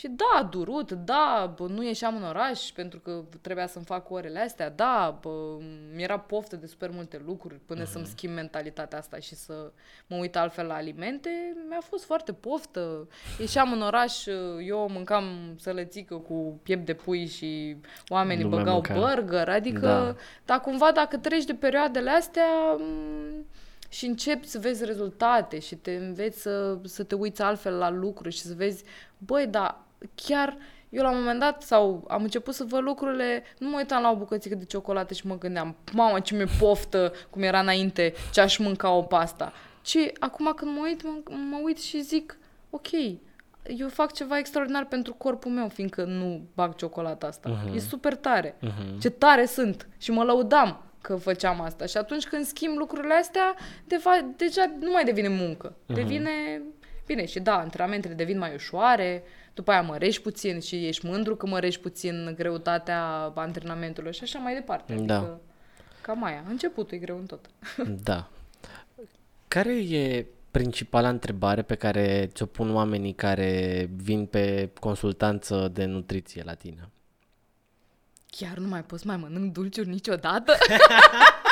Și da, a durut, da, bă, nu ieșeam în oraș pentru că trebuia să-mi fac orele astea, da, bă, mi-era poftă de super multe lucruri până să-mi schimb mentalitatea asta și să mă uit altfel la alimente. Mi-a fost foarte poftă. Ieșeam în oraș, eu mâncam sălățică cu piept de pui și oamenii Nu mai băgau mâncam. burger, adică, Da. dar cumva dacă treci de perioadele astea, m, și începi să vezi rezultate și te înveți să, să te uiți altfel la lucruri și să vezi, băi, dar chiar eu la un moment dat sau am început să văd lucrurile, nu mă uitam la o bucățică de ciocolată și mă gândeam, mamă, ce mi-e poftă, cum era înainte, ce aș mânca o pasta. Ci acum când mă uit, mă, mă uit și zic, ok, eu fac ceva extraordinar pentru corpul meu, fiindcă nu bag ciocolata asta. Uh-huh. E super tare. Uh-huh. Ce tare sunt. Și mă lăudam că făceam asta. Și atunci când schimb lucrurile astea, deva, deja nu mai devine muncă. Uh-huh. Devine... Bine, și da, antrenamentele devin mai ușoare, după aia mărești puțin și ești mândru că mărești puțin greutatea antrenamentului și așa mai departe. Da. Adică, cam aia. Începutul e greu în tot. Da. Care e principala întrebare pe care ți-o pun oamenii care vin pe consultanță de nutriție la tine? Chiar nu mai pot să mai mănânc dulciuri niciodată?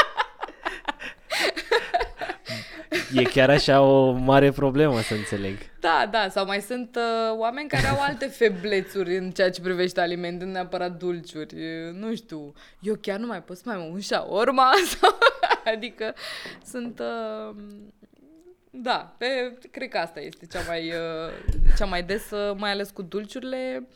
E chiar așa o mare problemă să înțeleg. Da, da, sau mai sunt uh, oameni care au alte feblețuri în ceea ce privește alimente, nu neapărat dulciuri. Uh, Nu știu, eu chiar nu mai pot să mai mănânc shawarma sau... adică sunt... Uh, Da, pe, cred că asta este cea mai, uh, cea mai des, uh, mai ales cu dulciurile.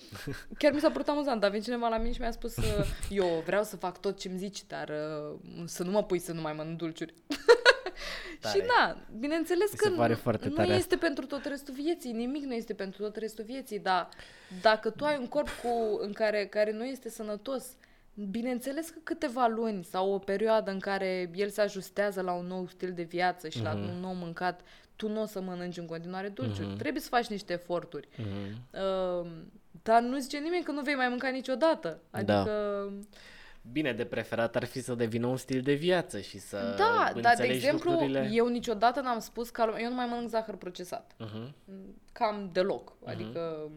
Chiar mi s-a părut amuzant, a venit cineva la mine și mi-a spus uh, eu vreau să fac tot ce-mi zici, dar uh, să nu mă pui să nu mai mănânc dulciuri. Tare. și da, bineînțeles Mi că se pare nu, foarte nu tare este pentru tot restul vieții, nimic nu este pentru tot restul vieții, dar dacă tu ai un corp cu, în care, care nu este sănătos, bineînțeles că câteva luni sau o perioadă în care el se ajustează la un nou stil de viață și Mhm. la un nou mâncat, tu nu o să mănânci în continuare dulciuri. Mhm. Trebuie să faci niște eforturi. Mhm. Uh, dar nu zice nimeni că nu vei mai mânca niciodată. Da. Adică... Bine, de preferat ar fi să devină un stil de viață și să Da, dar de înțelegi exemplu, lucrurile. eu niciodată n-am spus că eu nu mai mănânc zahăr procesat. Mhm. Cam deloc. Adică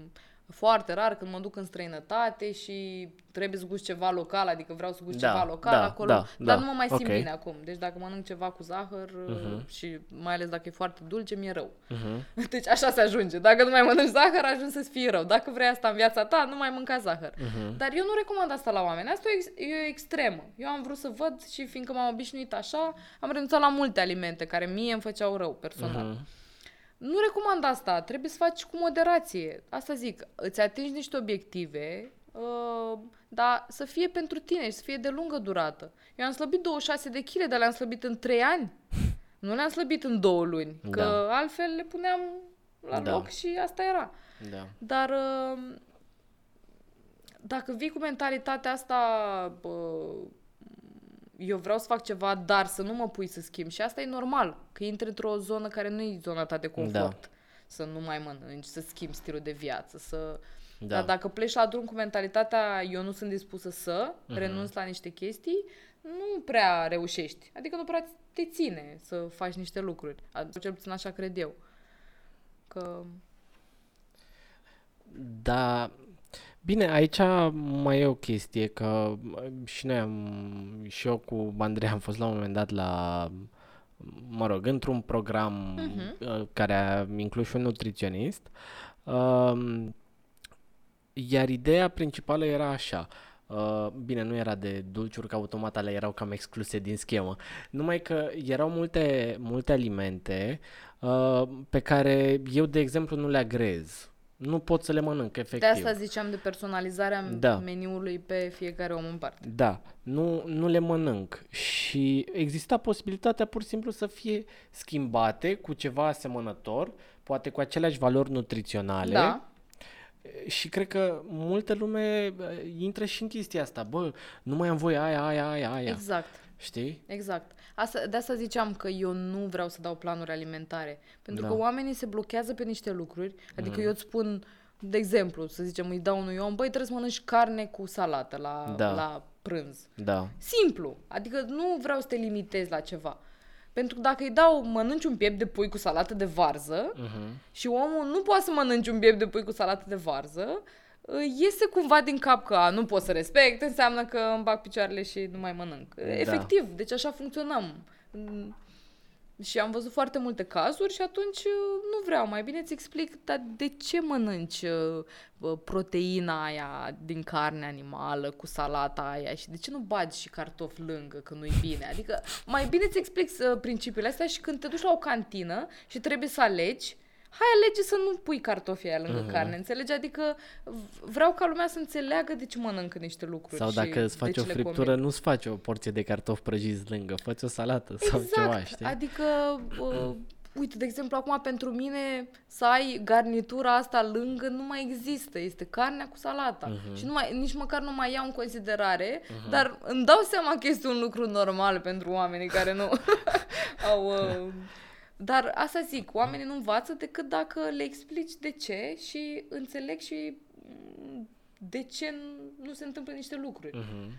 foarte rar când mă duc în străinătate și trebuie să gust ceva local, adică vreau să gust Da, ceva local da, acolo, da, dar da, nu mă mai simt ok. bine acum. Deci dacă mănânc ceva cu zahăr uh și mai ales dacă e foarte dulce, mi-e rău. Mhm. Deci așa se ajunge. Dacă nu mai mănânci zahăr, ajungi să-ți fie rău. Dacă vrei asta în viața ta, nu mai mânca zahăr. Mhm. Dar eu nu recomand asta la oameni. Asta e, o ex- e o extremă. Eu am vrut să văd și fiindcă m-am obișnuit așa, am renunțat la multe alimente care mie îmi făceau rău personal. Mhm. Nu recomand asta, trebuie să faci cu moderație. Asta zic, îți atingi niște obiective, uh, dar să fie pentru tine și să fie de lungă durată. Eu am slăbit 26 de kg, dar le-am slăbit în 3 ani. Nu le-am slăbit în 2 luni, că Da. altfel le puneam la Da. loc și asta era. Da. Dar uh, dacă vii cu mentalitatea asta, bă, eu vreau să fac ceva, dar să nu mă pui să schimb. Și asta e normal, că intri într-o zonă care nu e zona ta de confort. Da. Să nu mai mănânci, să schimbi stilul de viață, să... Da. Dar dacă pleci la drum cu mentalitatea eu nu sunt dispusă să Mhm. renunț la niște chestii, nu prea reușești. Adică nu prea te ține să faci niște lucruri. Adică, Cel puțin așa cred eu. Că... Da, bine, aici mai e o chestie, că m, și noi am, și eu cu Andrei am fost la un moment dat la, mă rog, într-un program uh, care a inclus și un nutriționist, um, iar ideea principală era așa, Uh, bine, nu era de dulciuri, că automat alea erau cam excluse din schemă. Numai că erau multe, multe alimente uh, pe care eu, de exemplu, nu le agrez. Nu pot să le mănânc, efectiv. De asta ziceam de personalizarea Da. meniului pe fiecare om în parte. Da, nu, nu le mănânc și exista posibilitatea pur și simplu să fie schimbate cu ceva asemănător, poate cu aceleași valori nutriționale Da. și cred că multă lume uh, intră și în chestia asta, bă, nu mai am voie aia, aia, aia, aia, Exact. Știi? Exact. Asta, de asta ziceam că eu nu vreau să dau planuri alimentare. Pentru Da. că oamenii se blochează pe niște lucruri. Adică eu îți spun, de exemplu, să zicem, îi dau unui om, băi, trebuie să mănânci carne cu salată la, Da. la prânz. Da, Simplu. Adică nu vreau să te limitezi la ceva. Pentru că dacă îi dau, mănânci un piept de pui cu salată de varză uh-huh. și omul nu poate să mănânci un piept de pui cu salată de varză, iese cumva din cap că a, nu pot să respect, înseamnă că îmi bag picioarele și nu mai mănânc. Efectiv, deci așa funcționăm. Mm, Și am văzut foarte multe cazuri și atunci uh, nu vreau, mai bine îți explic, dar de ce mănânci uh, uh, proteina aia din carne animală cu salata aia și de ce nu bagi și cartofi lângă, că nu-i bine? Adică mai bine îți explic uh, principiile astea și când te duci la o cantină și trebuie să alegi, hai alege să nu pui cartofii aia lângă Mhm. carne, înțelegi? Adică v- vreau ca lumea să înțeleagă de ce mănâncă niște lucruri Sau și dacă îți de faci ce o le friptură, combini. nu-ți faci o porție de cartofi prăjiți lângă, faci o salată sau exact. ceva, știi? Adică, uh, uite, de exemplu, acum pentru mine să ai garnitura asta lângă nu mai există. Este carnea cu salata. Mhm. Și nu mai, nici măcar nu mai iau în considerare, dar îmi dau seama că este un lucru normal pentru oamenii care nu au... Uh, dar asta zic, oamenii nu învață decât dacă le explici de ce și înțeleg și mm, de ce nu se întâmplă niște lucruri. Mhm.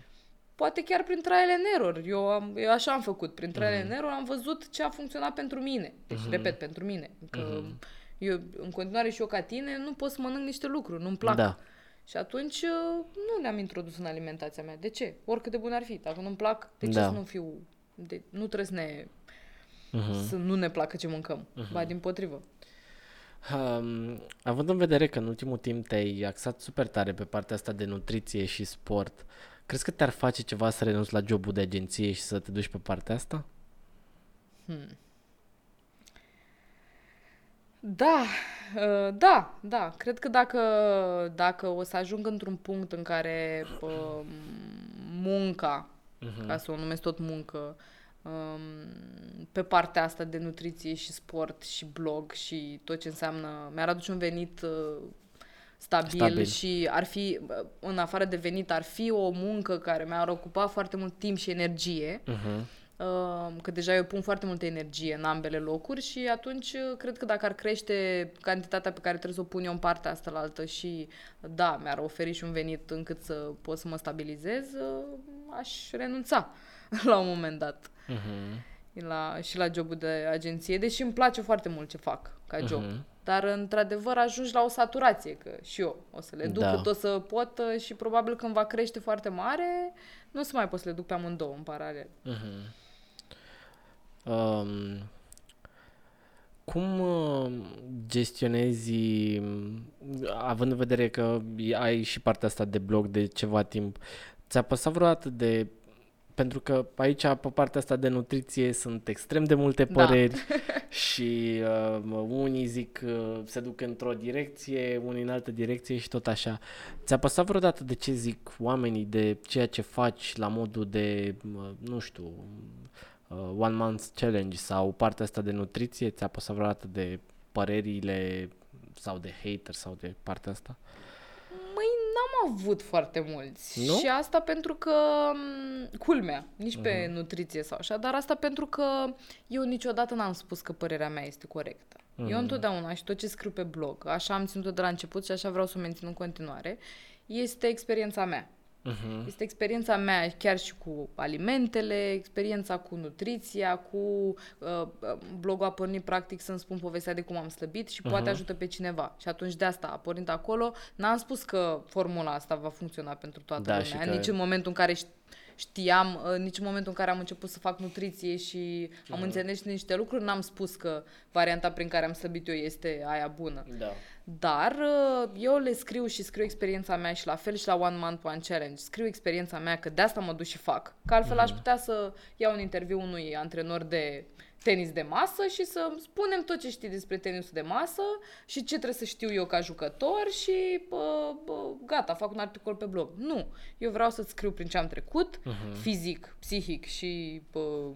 Poate chiar prin trial and error. Eu, am, eu așa am făcut. Prin trial and error am văzut ce a funcționat pentru mine. Deci, repet, pentru mine. Că eu, în continuare și eu ca tine, nu pot să mănânc niște lucruri, nu-mi plac. Da. Și atunci uh, nu le-am introdus în alimentația mea. De ce? Oricât de bun ar fi. Dacă nu-mi plac, de ce Da. să nu fiu... De, nu trebuie să ne... Mhm. Să nu ne placă ce mâncăm. Ba, din potrivă. Um, având în vedere că în ultimul timp te-ai axat super tare pe partea asta de nutriție și sport, crezi că te-ar face ceva să renunți la jobul de agenție și să te duci pe partea asta? Da, uh, da, da. Cred că dacă, dacă o să ajung într-un punct în care uh, munca, uh-huh. ca să o numesc tot muncă, um, pe partea asta de nutriție și sport și blog și tot ce înseamnă, mi-ar aduce un venit uh, stabil, stabil și ar fi, în afară de venit, ar fi o muncă care mi-ar ocupa foarte mult timp și energie. Uh-huh că deja eu pun foarte multă energie în ambele locuri și atunci uh, cred că dacă ar crește cantitatea pe care trebuie să o pun eu în partea asta la altă și da, mi-ar oferi și un venit încât să pot să mă stabilizez, uh, aș renunța la un moment dat. Uh-huh. La, și la jobul de agenție, deși îmi place foarte mult ce fac ca job. Uh-huh. Dar, într-adevăr, ajungi la o saturație, că și eu o să le duc da. cât o să pot uh, și probabil când va crește foarte mare, nu o să mai pot să le duc pe amândouă în paralel. Uh-huh. Um, cum uh, gestionezi, având în vedere că ai și partea asta de blog de ceva timp, ți-a păsat vreodată de pentru că aici, pe partea asta de nutriție, sunt extrem de multe da. păreri da. și uh, unii zic uh, se duc într-o direcție, unii în altă direcție și tot așa. Ți-a păsat vreodată de ce zic oamenii, de ceea ce faci la modul de, uh, nu știu, uh, One Month Challenge sau partea asta de nutriție? Ți-a păsat vreodată de părerile sau de hater sau de partea asta? Măi, n-am avut foarte mulți. Nu? Și asta pentru că, culmea, nici pe uh-huh. nutriție sau așa, dar asta pentru că eu niciodată n-am spus că părerea mea este corectă. Uh-huh. Eu mhm. întotdeauna și tot ce scriu pe blog, așa am ținut de la început și așa vreau să o mențin în continuare, este experiența mea. Uh-huh. Este experiența mea chiar și cu alimentele, experiența cu nutriția, cu uh, blogul a pornit practic să-mi spun povestea de cum am slăbit și uh-huh. poate ajută pe cineva. Și atunci de asta a pornit acolo. N-am spus că formula asta va funcționa pentru toată da, lumea. Că... Nici în momentul în care știam, uh, nici în momentul în care am început să fac nutriție și am uh-huh. înțeles niște lucruri, n-am spus că varianta prin care am slăbit eu este aia bună. Da. Dar uh, eu le scriu și scriu experiența mea și la fel și la One Month One Challenge. Scriu experiența mea că de asta mă duc și fac. Că altfel uh-huh. aș putea să iau un interviu unui antrenor de tenis de masă și să spunem tot ce știi despre tenisul de masă și ce trebuie să știu eu ca jucător și bă, bă, gata, fac un articol pe blog. Nu. Eu vreau să scriu prin ce am trecut, uh-huh. fizic, psihic și bă,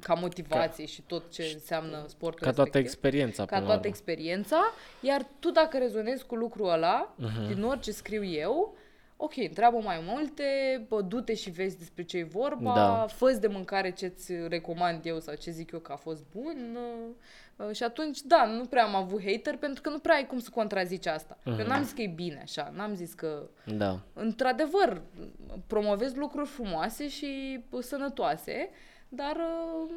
ca motivație ca, și tot ce înseamnă sportul Ca toată experiența. Ca toată experiența. Iar tu dacă rezonezi cu lucrul ăla, uh-huh. din orice scriu eu, ok, întreabă mai multe, bă, du-te și vezi despre ce e vorba, da. fă de mâncare ce-ți recomand eu sau ce zic eu că a fost bun. Uh, și atunci, da, nu prea am avut hater pentru că nu prea ai cum să contrazici asta. Uh-huh. Eu n-am zis că e bine așa, n-am zis că... Da. Într-adevăr, promovez lucruri frumoase și sănătoase, dar... Uh,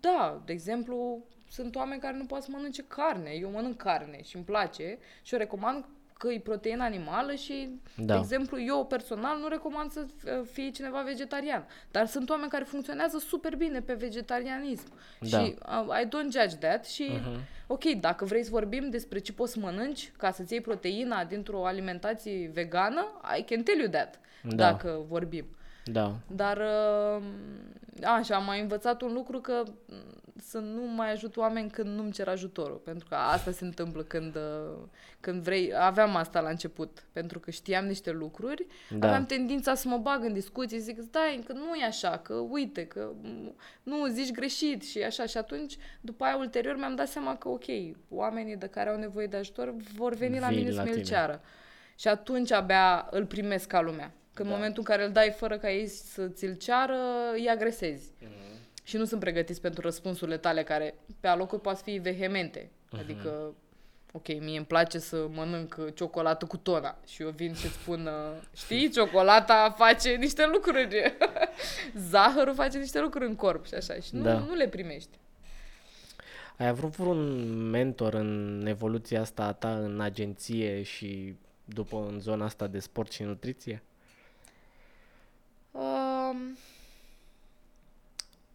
da, de exemplu, sunt oameni care nu pot să mănânce carne. Eu mănânc carne și îmi place și o recomand că e proteină animală și, da. de exemplu, eu personal nu recomand să fie cineva vegetarian. Dar sunt oameni care funcționează super bine pe vegetarianism. Da. Și uh, I don't judge that și, uh-huh. ok, dacă vrei să vorbim despre ce poți să mănânci ca să-ți iei proteina dintr-o alimentație vegană, I can tell you that, da. dacă vorbim. Da. Dar, uh, așa, am mai învățat un lucru că să nu mai ajut oameni când nu-mi cer ajutorul. Pentru că asta se întâmplă când, uh, când vrei... Aveam asta la început. Pentru că știam niște lucruri. Da. Aveam tendința să mă bag în discuții. Zic, stai, că nu e așa, că uite, că nu, zici greșit și așa. Și atunci, după aia, ulterior, mi-am dat seama că, ok, oamenii de care au nevoie de ajutor vor veni Vin la mine să mi-l ceară. Și atunci abia îl primesc ca lumea. Că da. în momentul în care îl dai fără ca ei să ți-l ceară, îi agresezi. Mm-hmm și nu sunt pregătiți pentru răspunsurile tale care pe alocuri poate fi vehemente. Uh-huh. Adică, ok, mie îmi place să mănânc ciocolată cu tona și eu vin și spun, uh, știi, ciocolata face niște lucruri, zahărul face niște lucruri în corp și așa și nu, da. nu le primești. Ai avut vreun mentor în evoluția asta a ta în agenție și după în zona asta de sport și nutriție? Um,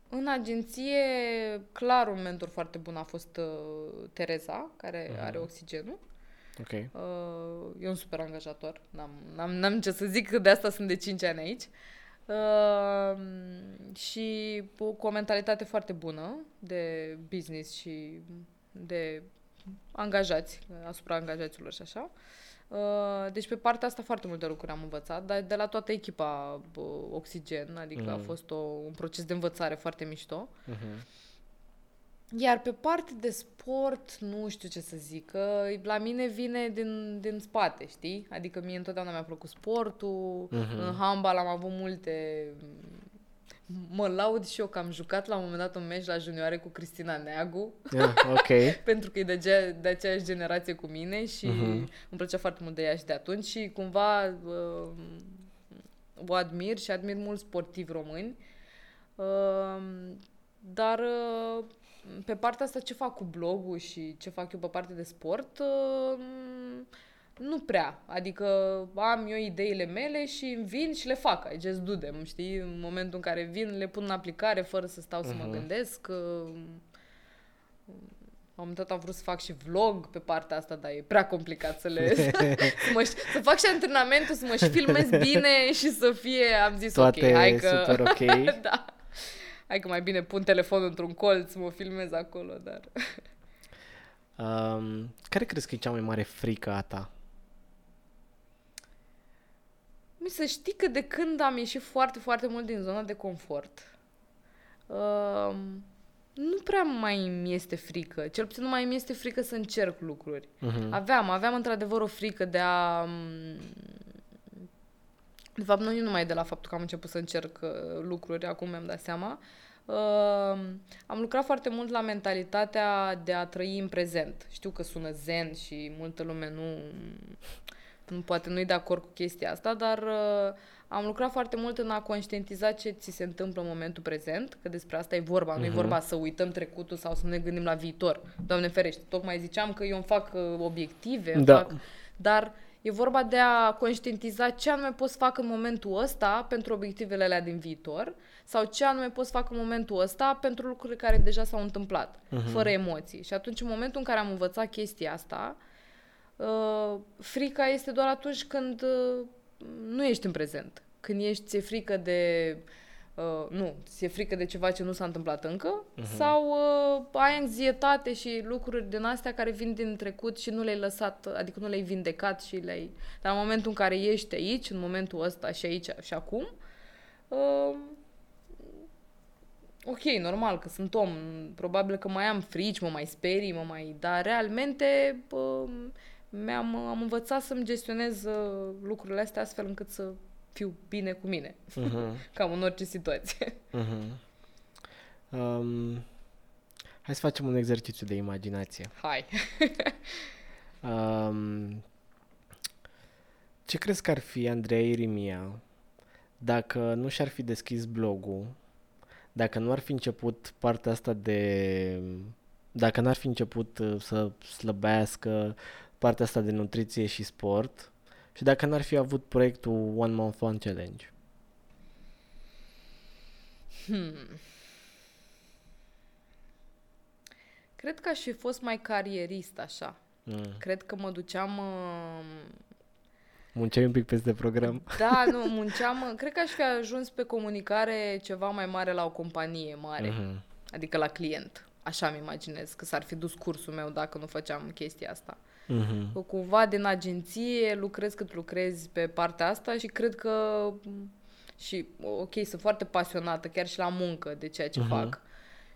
în agenție, clar, un mentor foarte bun a fost uh, Tereza, care uh-huh. are oxigenul. Ok. Uh, e un super angajator. N-am, n-am, n-am ce să zic, de asta sunt de 5 ani aici. Uh, și cu o mentalitate foarte bună de business și de angajați, asupra angajaților și așa. Uh, Deci pe partea asta foarte multe lucruri am învățat, dar de la toată echipa uh, Oxigen, adică mm. a Mhm. fost o, un proces de învățare foarte mișto. Mhm. Iar pe parte de sport, nu știu ce să zic, că la mine vine din, din spate, știi? Adică mie întotdeauna mi-a plăcut sportul, Mhm. în handbal am avut multe... Mă laud și eu că am jucat la un moment dat un meci la junioare cu Cristina Neagu, Ah, ok. pentru că e de, ge- de aceeași generație cu mine și Mhm. îmi plăcea foarte mult de ea și de atunci și cumva uh, o admir și admir mult sportivi români. Uh, dar uh, pe partea asta ce fac cu blogul și ce fac eu pe partea de sport, uh, nu prea. Adică am eu ideile mele și îmi vin și le fac. I just do them, știi? În momentul în care vin, le pun în aplicare fără să stau să mă Mhm. gândesc. Uh, am tot am vrut să fac și vlog pe partea asta, dar e prea complicat să le... să, mă, să fac și antrenamentul, să mă și filmez bine și să fie... Am zis, Toate ok, hai că... super ok. da. Hai că mai bine pun telefonul într-un colț, mă filmez acolo, dar... Um, care crezi că e cea mai mare frică a ta? Mi să știi că de când am ieșit foarte, foarte mult din zona de confort, uh, nu prea mai mi este frică. Cel puțin nu mai mi este frică să încerc lucruri. Mhm. Aveam, aveam într-adevăr o frică de a... m, De fapt, nu numai de la faptul că am început să încerc uh, lucruri, acum mi-am dat seama. Uh, am lucrat foarte mult la mentalitatea de a trăi în prezent. Știu că sună zen și multă lume nu, nu poate nu-i de acord cu chestia asta, dar uh, am lucrat foarte mult în a conștientiza ce ți se întâmplă în momentul prezent, că despre asta e vorba, nu e Mhm. vorba să uităm trecutul sau să ne gândim la viitor. Doamne ferește, tocmai ziceam că eu îmi fac uh, obiective, îmi Da. fac, dar e vorba de a conștientiza ce anume pot să fac în momentul ăsta pentru obiectivele alea din viitor sau ce anume pot să fac în momentul ăsta pentru lucrurile care deja s-au întâmplat, Mhm. fără emoții. Și atunci, în momentul în care am învățat chestia asta, uh, frica este doar atunci când uh, nu ești în prezent. Când ești, ți-e frică de... Uh, nu, ți-e frică de ceva ce nu s-a întâmplat încă sau uh, ai anxietate și lucruri din astea care vin din trecut și nu le-ai lăsat, adică nu le-ai vindecat și le-ai... Dar în momentul în care ești aici, în momentul ăsta și aici și acum, uh, ok, normal că sunt om, probabil că mai am frici, mă mai sperii, mă mai... Dar realmente bă, mi-am, am învățat să-mi gestionez uh, lucrurile astea astfel încât să fiu bine cu mine, Mhm. cam în orice situație. Mhm. Um, hai să facem un exercițiu de imaginație. Hai. Um, ce crezi că ar fi Andrei Irimia dacă nu și-ar fi deschis blogul, dacă nu ar fi început partea asta de... dacă n-ar fi început uh, să slăbească partea asta de nutriție și sport și dacă n-ar fi avut proiectul One Month One Challenge? Hmm. Cred că aș fi fost mai carierist așa. Mm. Cred că mă duceam... Uh, Munceai un pic peste program? da, nu, munceam... Cred că aș fi ajuns pe comunicare ceva mai mare la o companie mare. Mhm. Adică la client. Așa mi imaginez că s-ar fi dus cursul meu dacă nu făceam chestia asta. Mhm. Că cumva din agenție lucrez cât lucrezi pe partea asta și cred că și ok, sunt foarte pasionată chiar și la muncă de ceea ce Mhm. fac.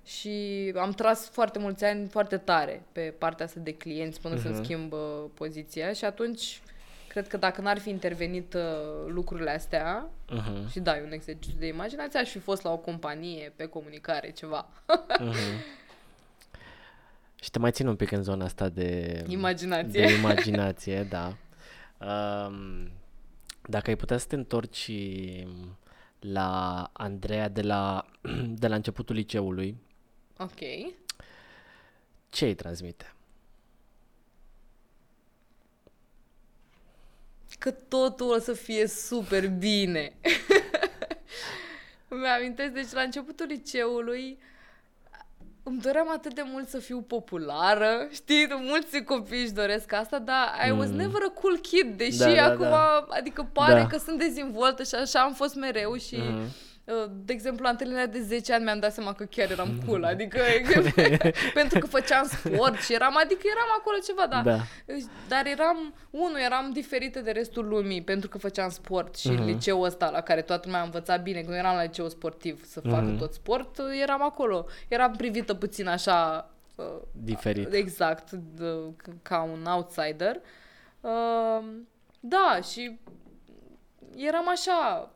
Și am tras foarte mulți ani foarte tare pe partea asta de clienți până Mhm. să-mi schimb uh, poziția și atunci cred că dacă n-ar fi intervenit uh, lucrurile astea, Mhm. și da, e un exercițiu de imaginație, aș fi fost la o companie pe comunicare, ceva. Mhm. Și te mai țin un pic în zona asta de Imaginație. De imaginație, da. Um, dacă ai putea să te întorci la Andreea de la, de la începutul liceului, Ok. ce îi transmite? că totul o să fie super bine. Îmi amintesc, deci la începutul liceului îmi doream atât de mult să fiu populară, știi, mulți copii își doresc asta, dar I was Mm. never a cool kid, deși Da, da, acum, da. adică pare Da. că sunt dezvoltă și așa am fost mereu și Mhm. Uh, De exemplu, la întâlnirea de 10 ani mi-am dat seama că chiar eram cool, adică pentru că făceam sport și eram, adică eram acolo ceva, da. Da. Dar eram, unul, eram diferită de restul lumii pentru că făceam sport și Mhm. liceul ăsta la care toată lumea a învățat bine, când eram la liceu sportiv să facă Mhm. tot sport, eram acolo. Eram privită puțin așa uh, Diferit. Exact, de, ca un outsider. Uh, da, și eram așa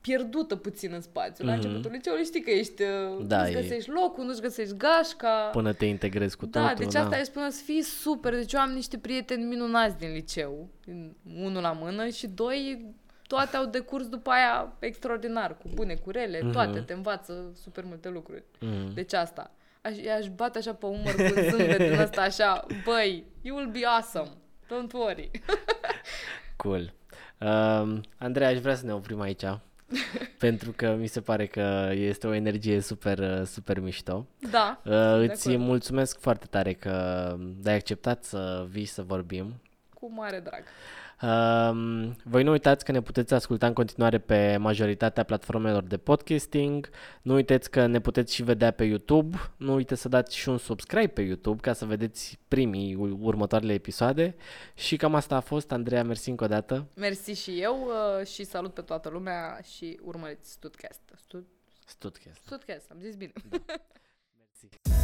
pierdută puțin în spațiu. La Mhm. începutul liceului știi că ești, uh, Da, nu-ți e- găsești locul, nu-ți găsești gașca. Până te integrezi cu da, totul. deci asta îi spune să fii super. Deci eu am niște prieteni minunați din liceu. Unul la mână și doi toate au decurs după aia extraordinar, cu bune, cu rele, Mhm. toate, te învață super multe lucruri. Mm. Deci asta. Aș, i-aș bate așa pe umăr cu un zâmbet din ăsta așa, băi, you will be awesome. Don't worry. Cool. Um, Andrei, aș vrea să ne oprim aici. pentru că mi se pare că este o energie super, uh, super mișto. Da. Uh, îți acord. mulțumesc foarte tare că ai acceptat să vii să vorbim. Cu mare drag. Um, voi nu uitați că ne puteți asculta în continuare pe majoritatea platformelor de podcasting. Nu uitați că ne puteți și vedea pe YouTube. Nu uitați să dați și un subscribe pe YouTube ca să vedeți primii u- următoarele episoade. Și cam asta a fost. Andreea, mersi încă o dată. Mersi și eu uh, și salut pe toată lumea și urmăriți Studcast. Stud, Studcast. Studcast, am zis bine. Mersi.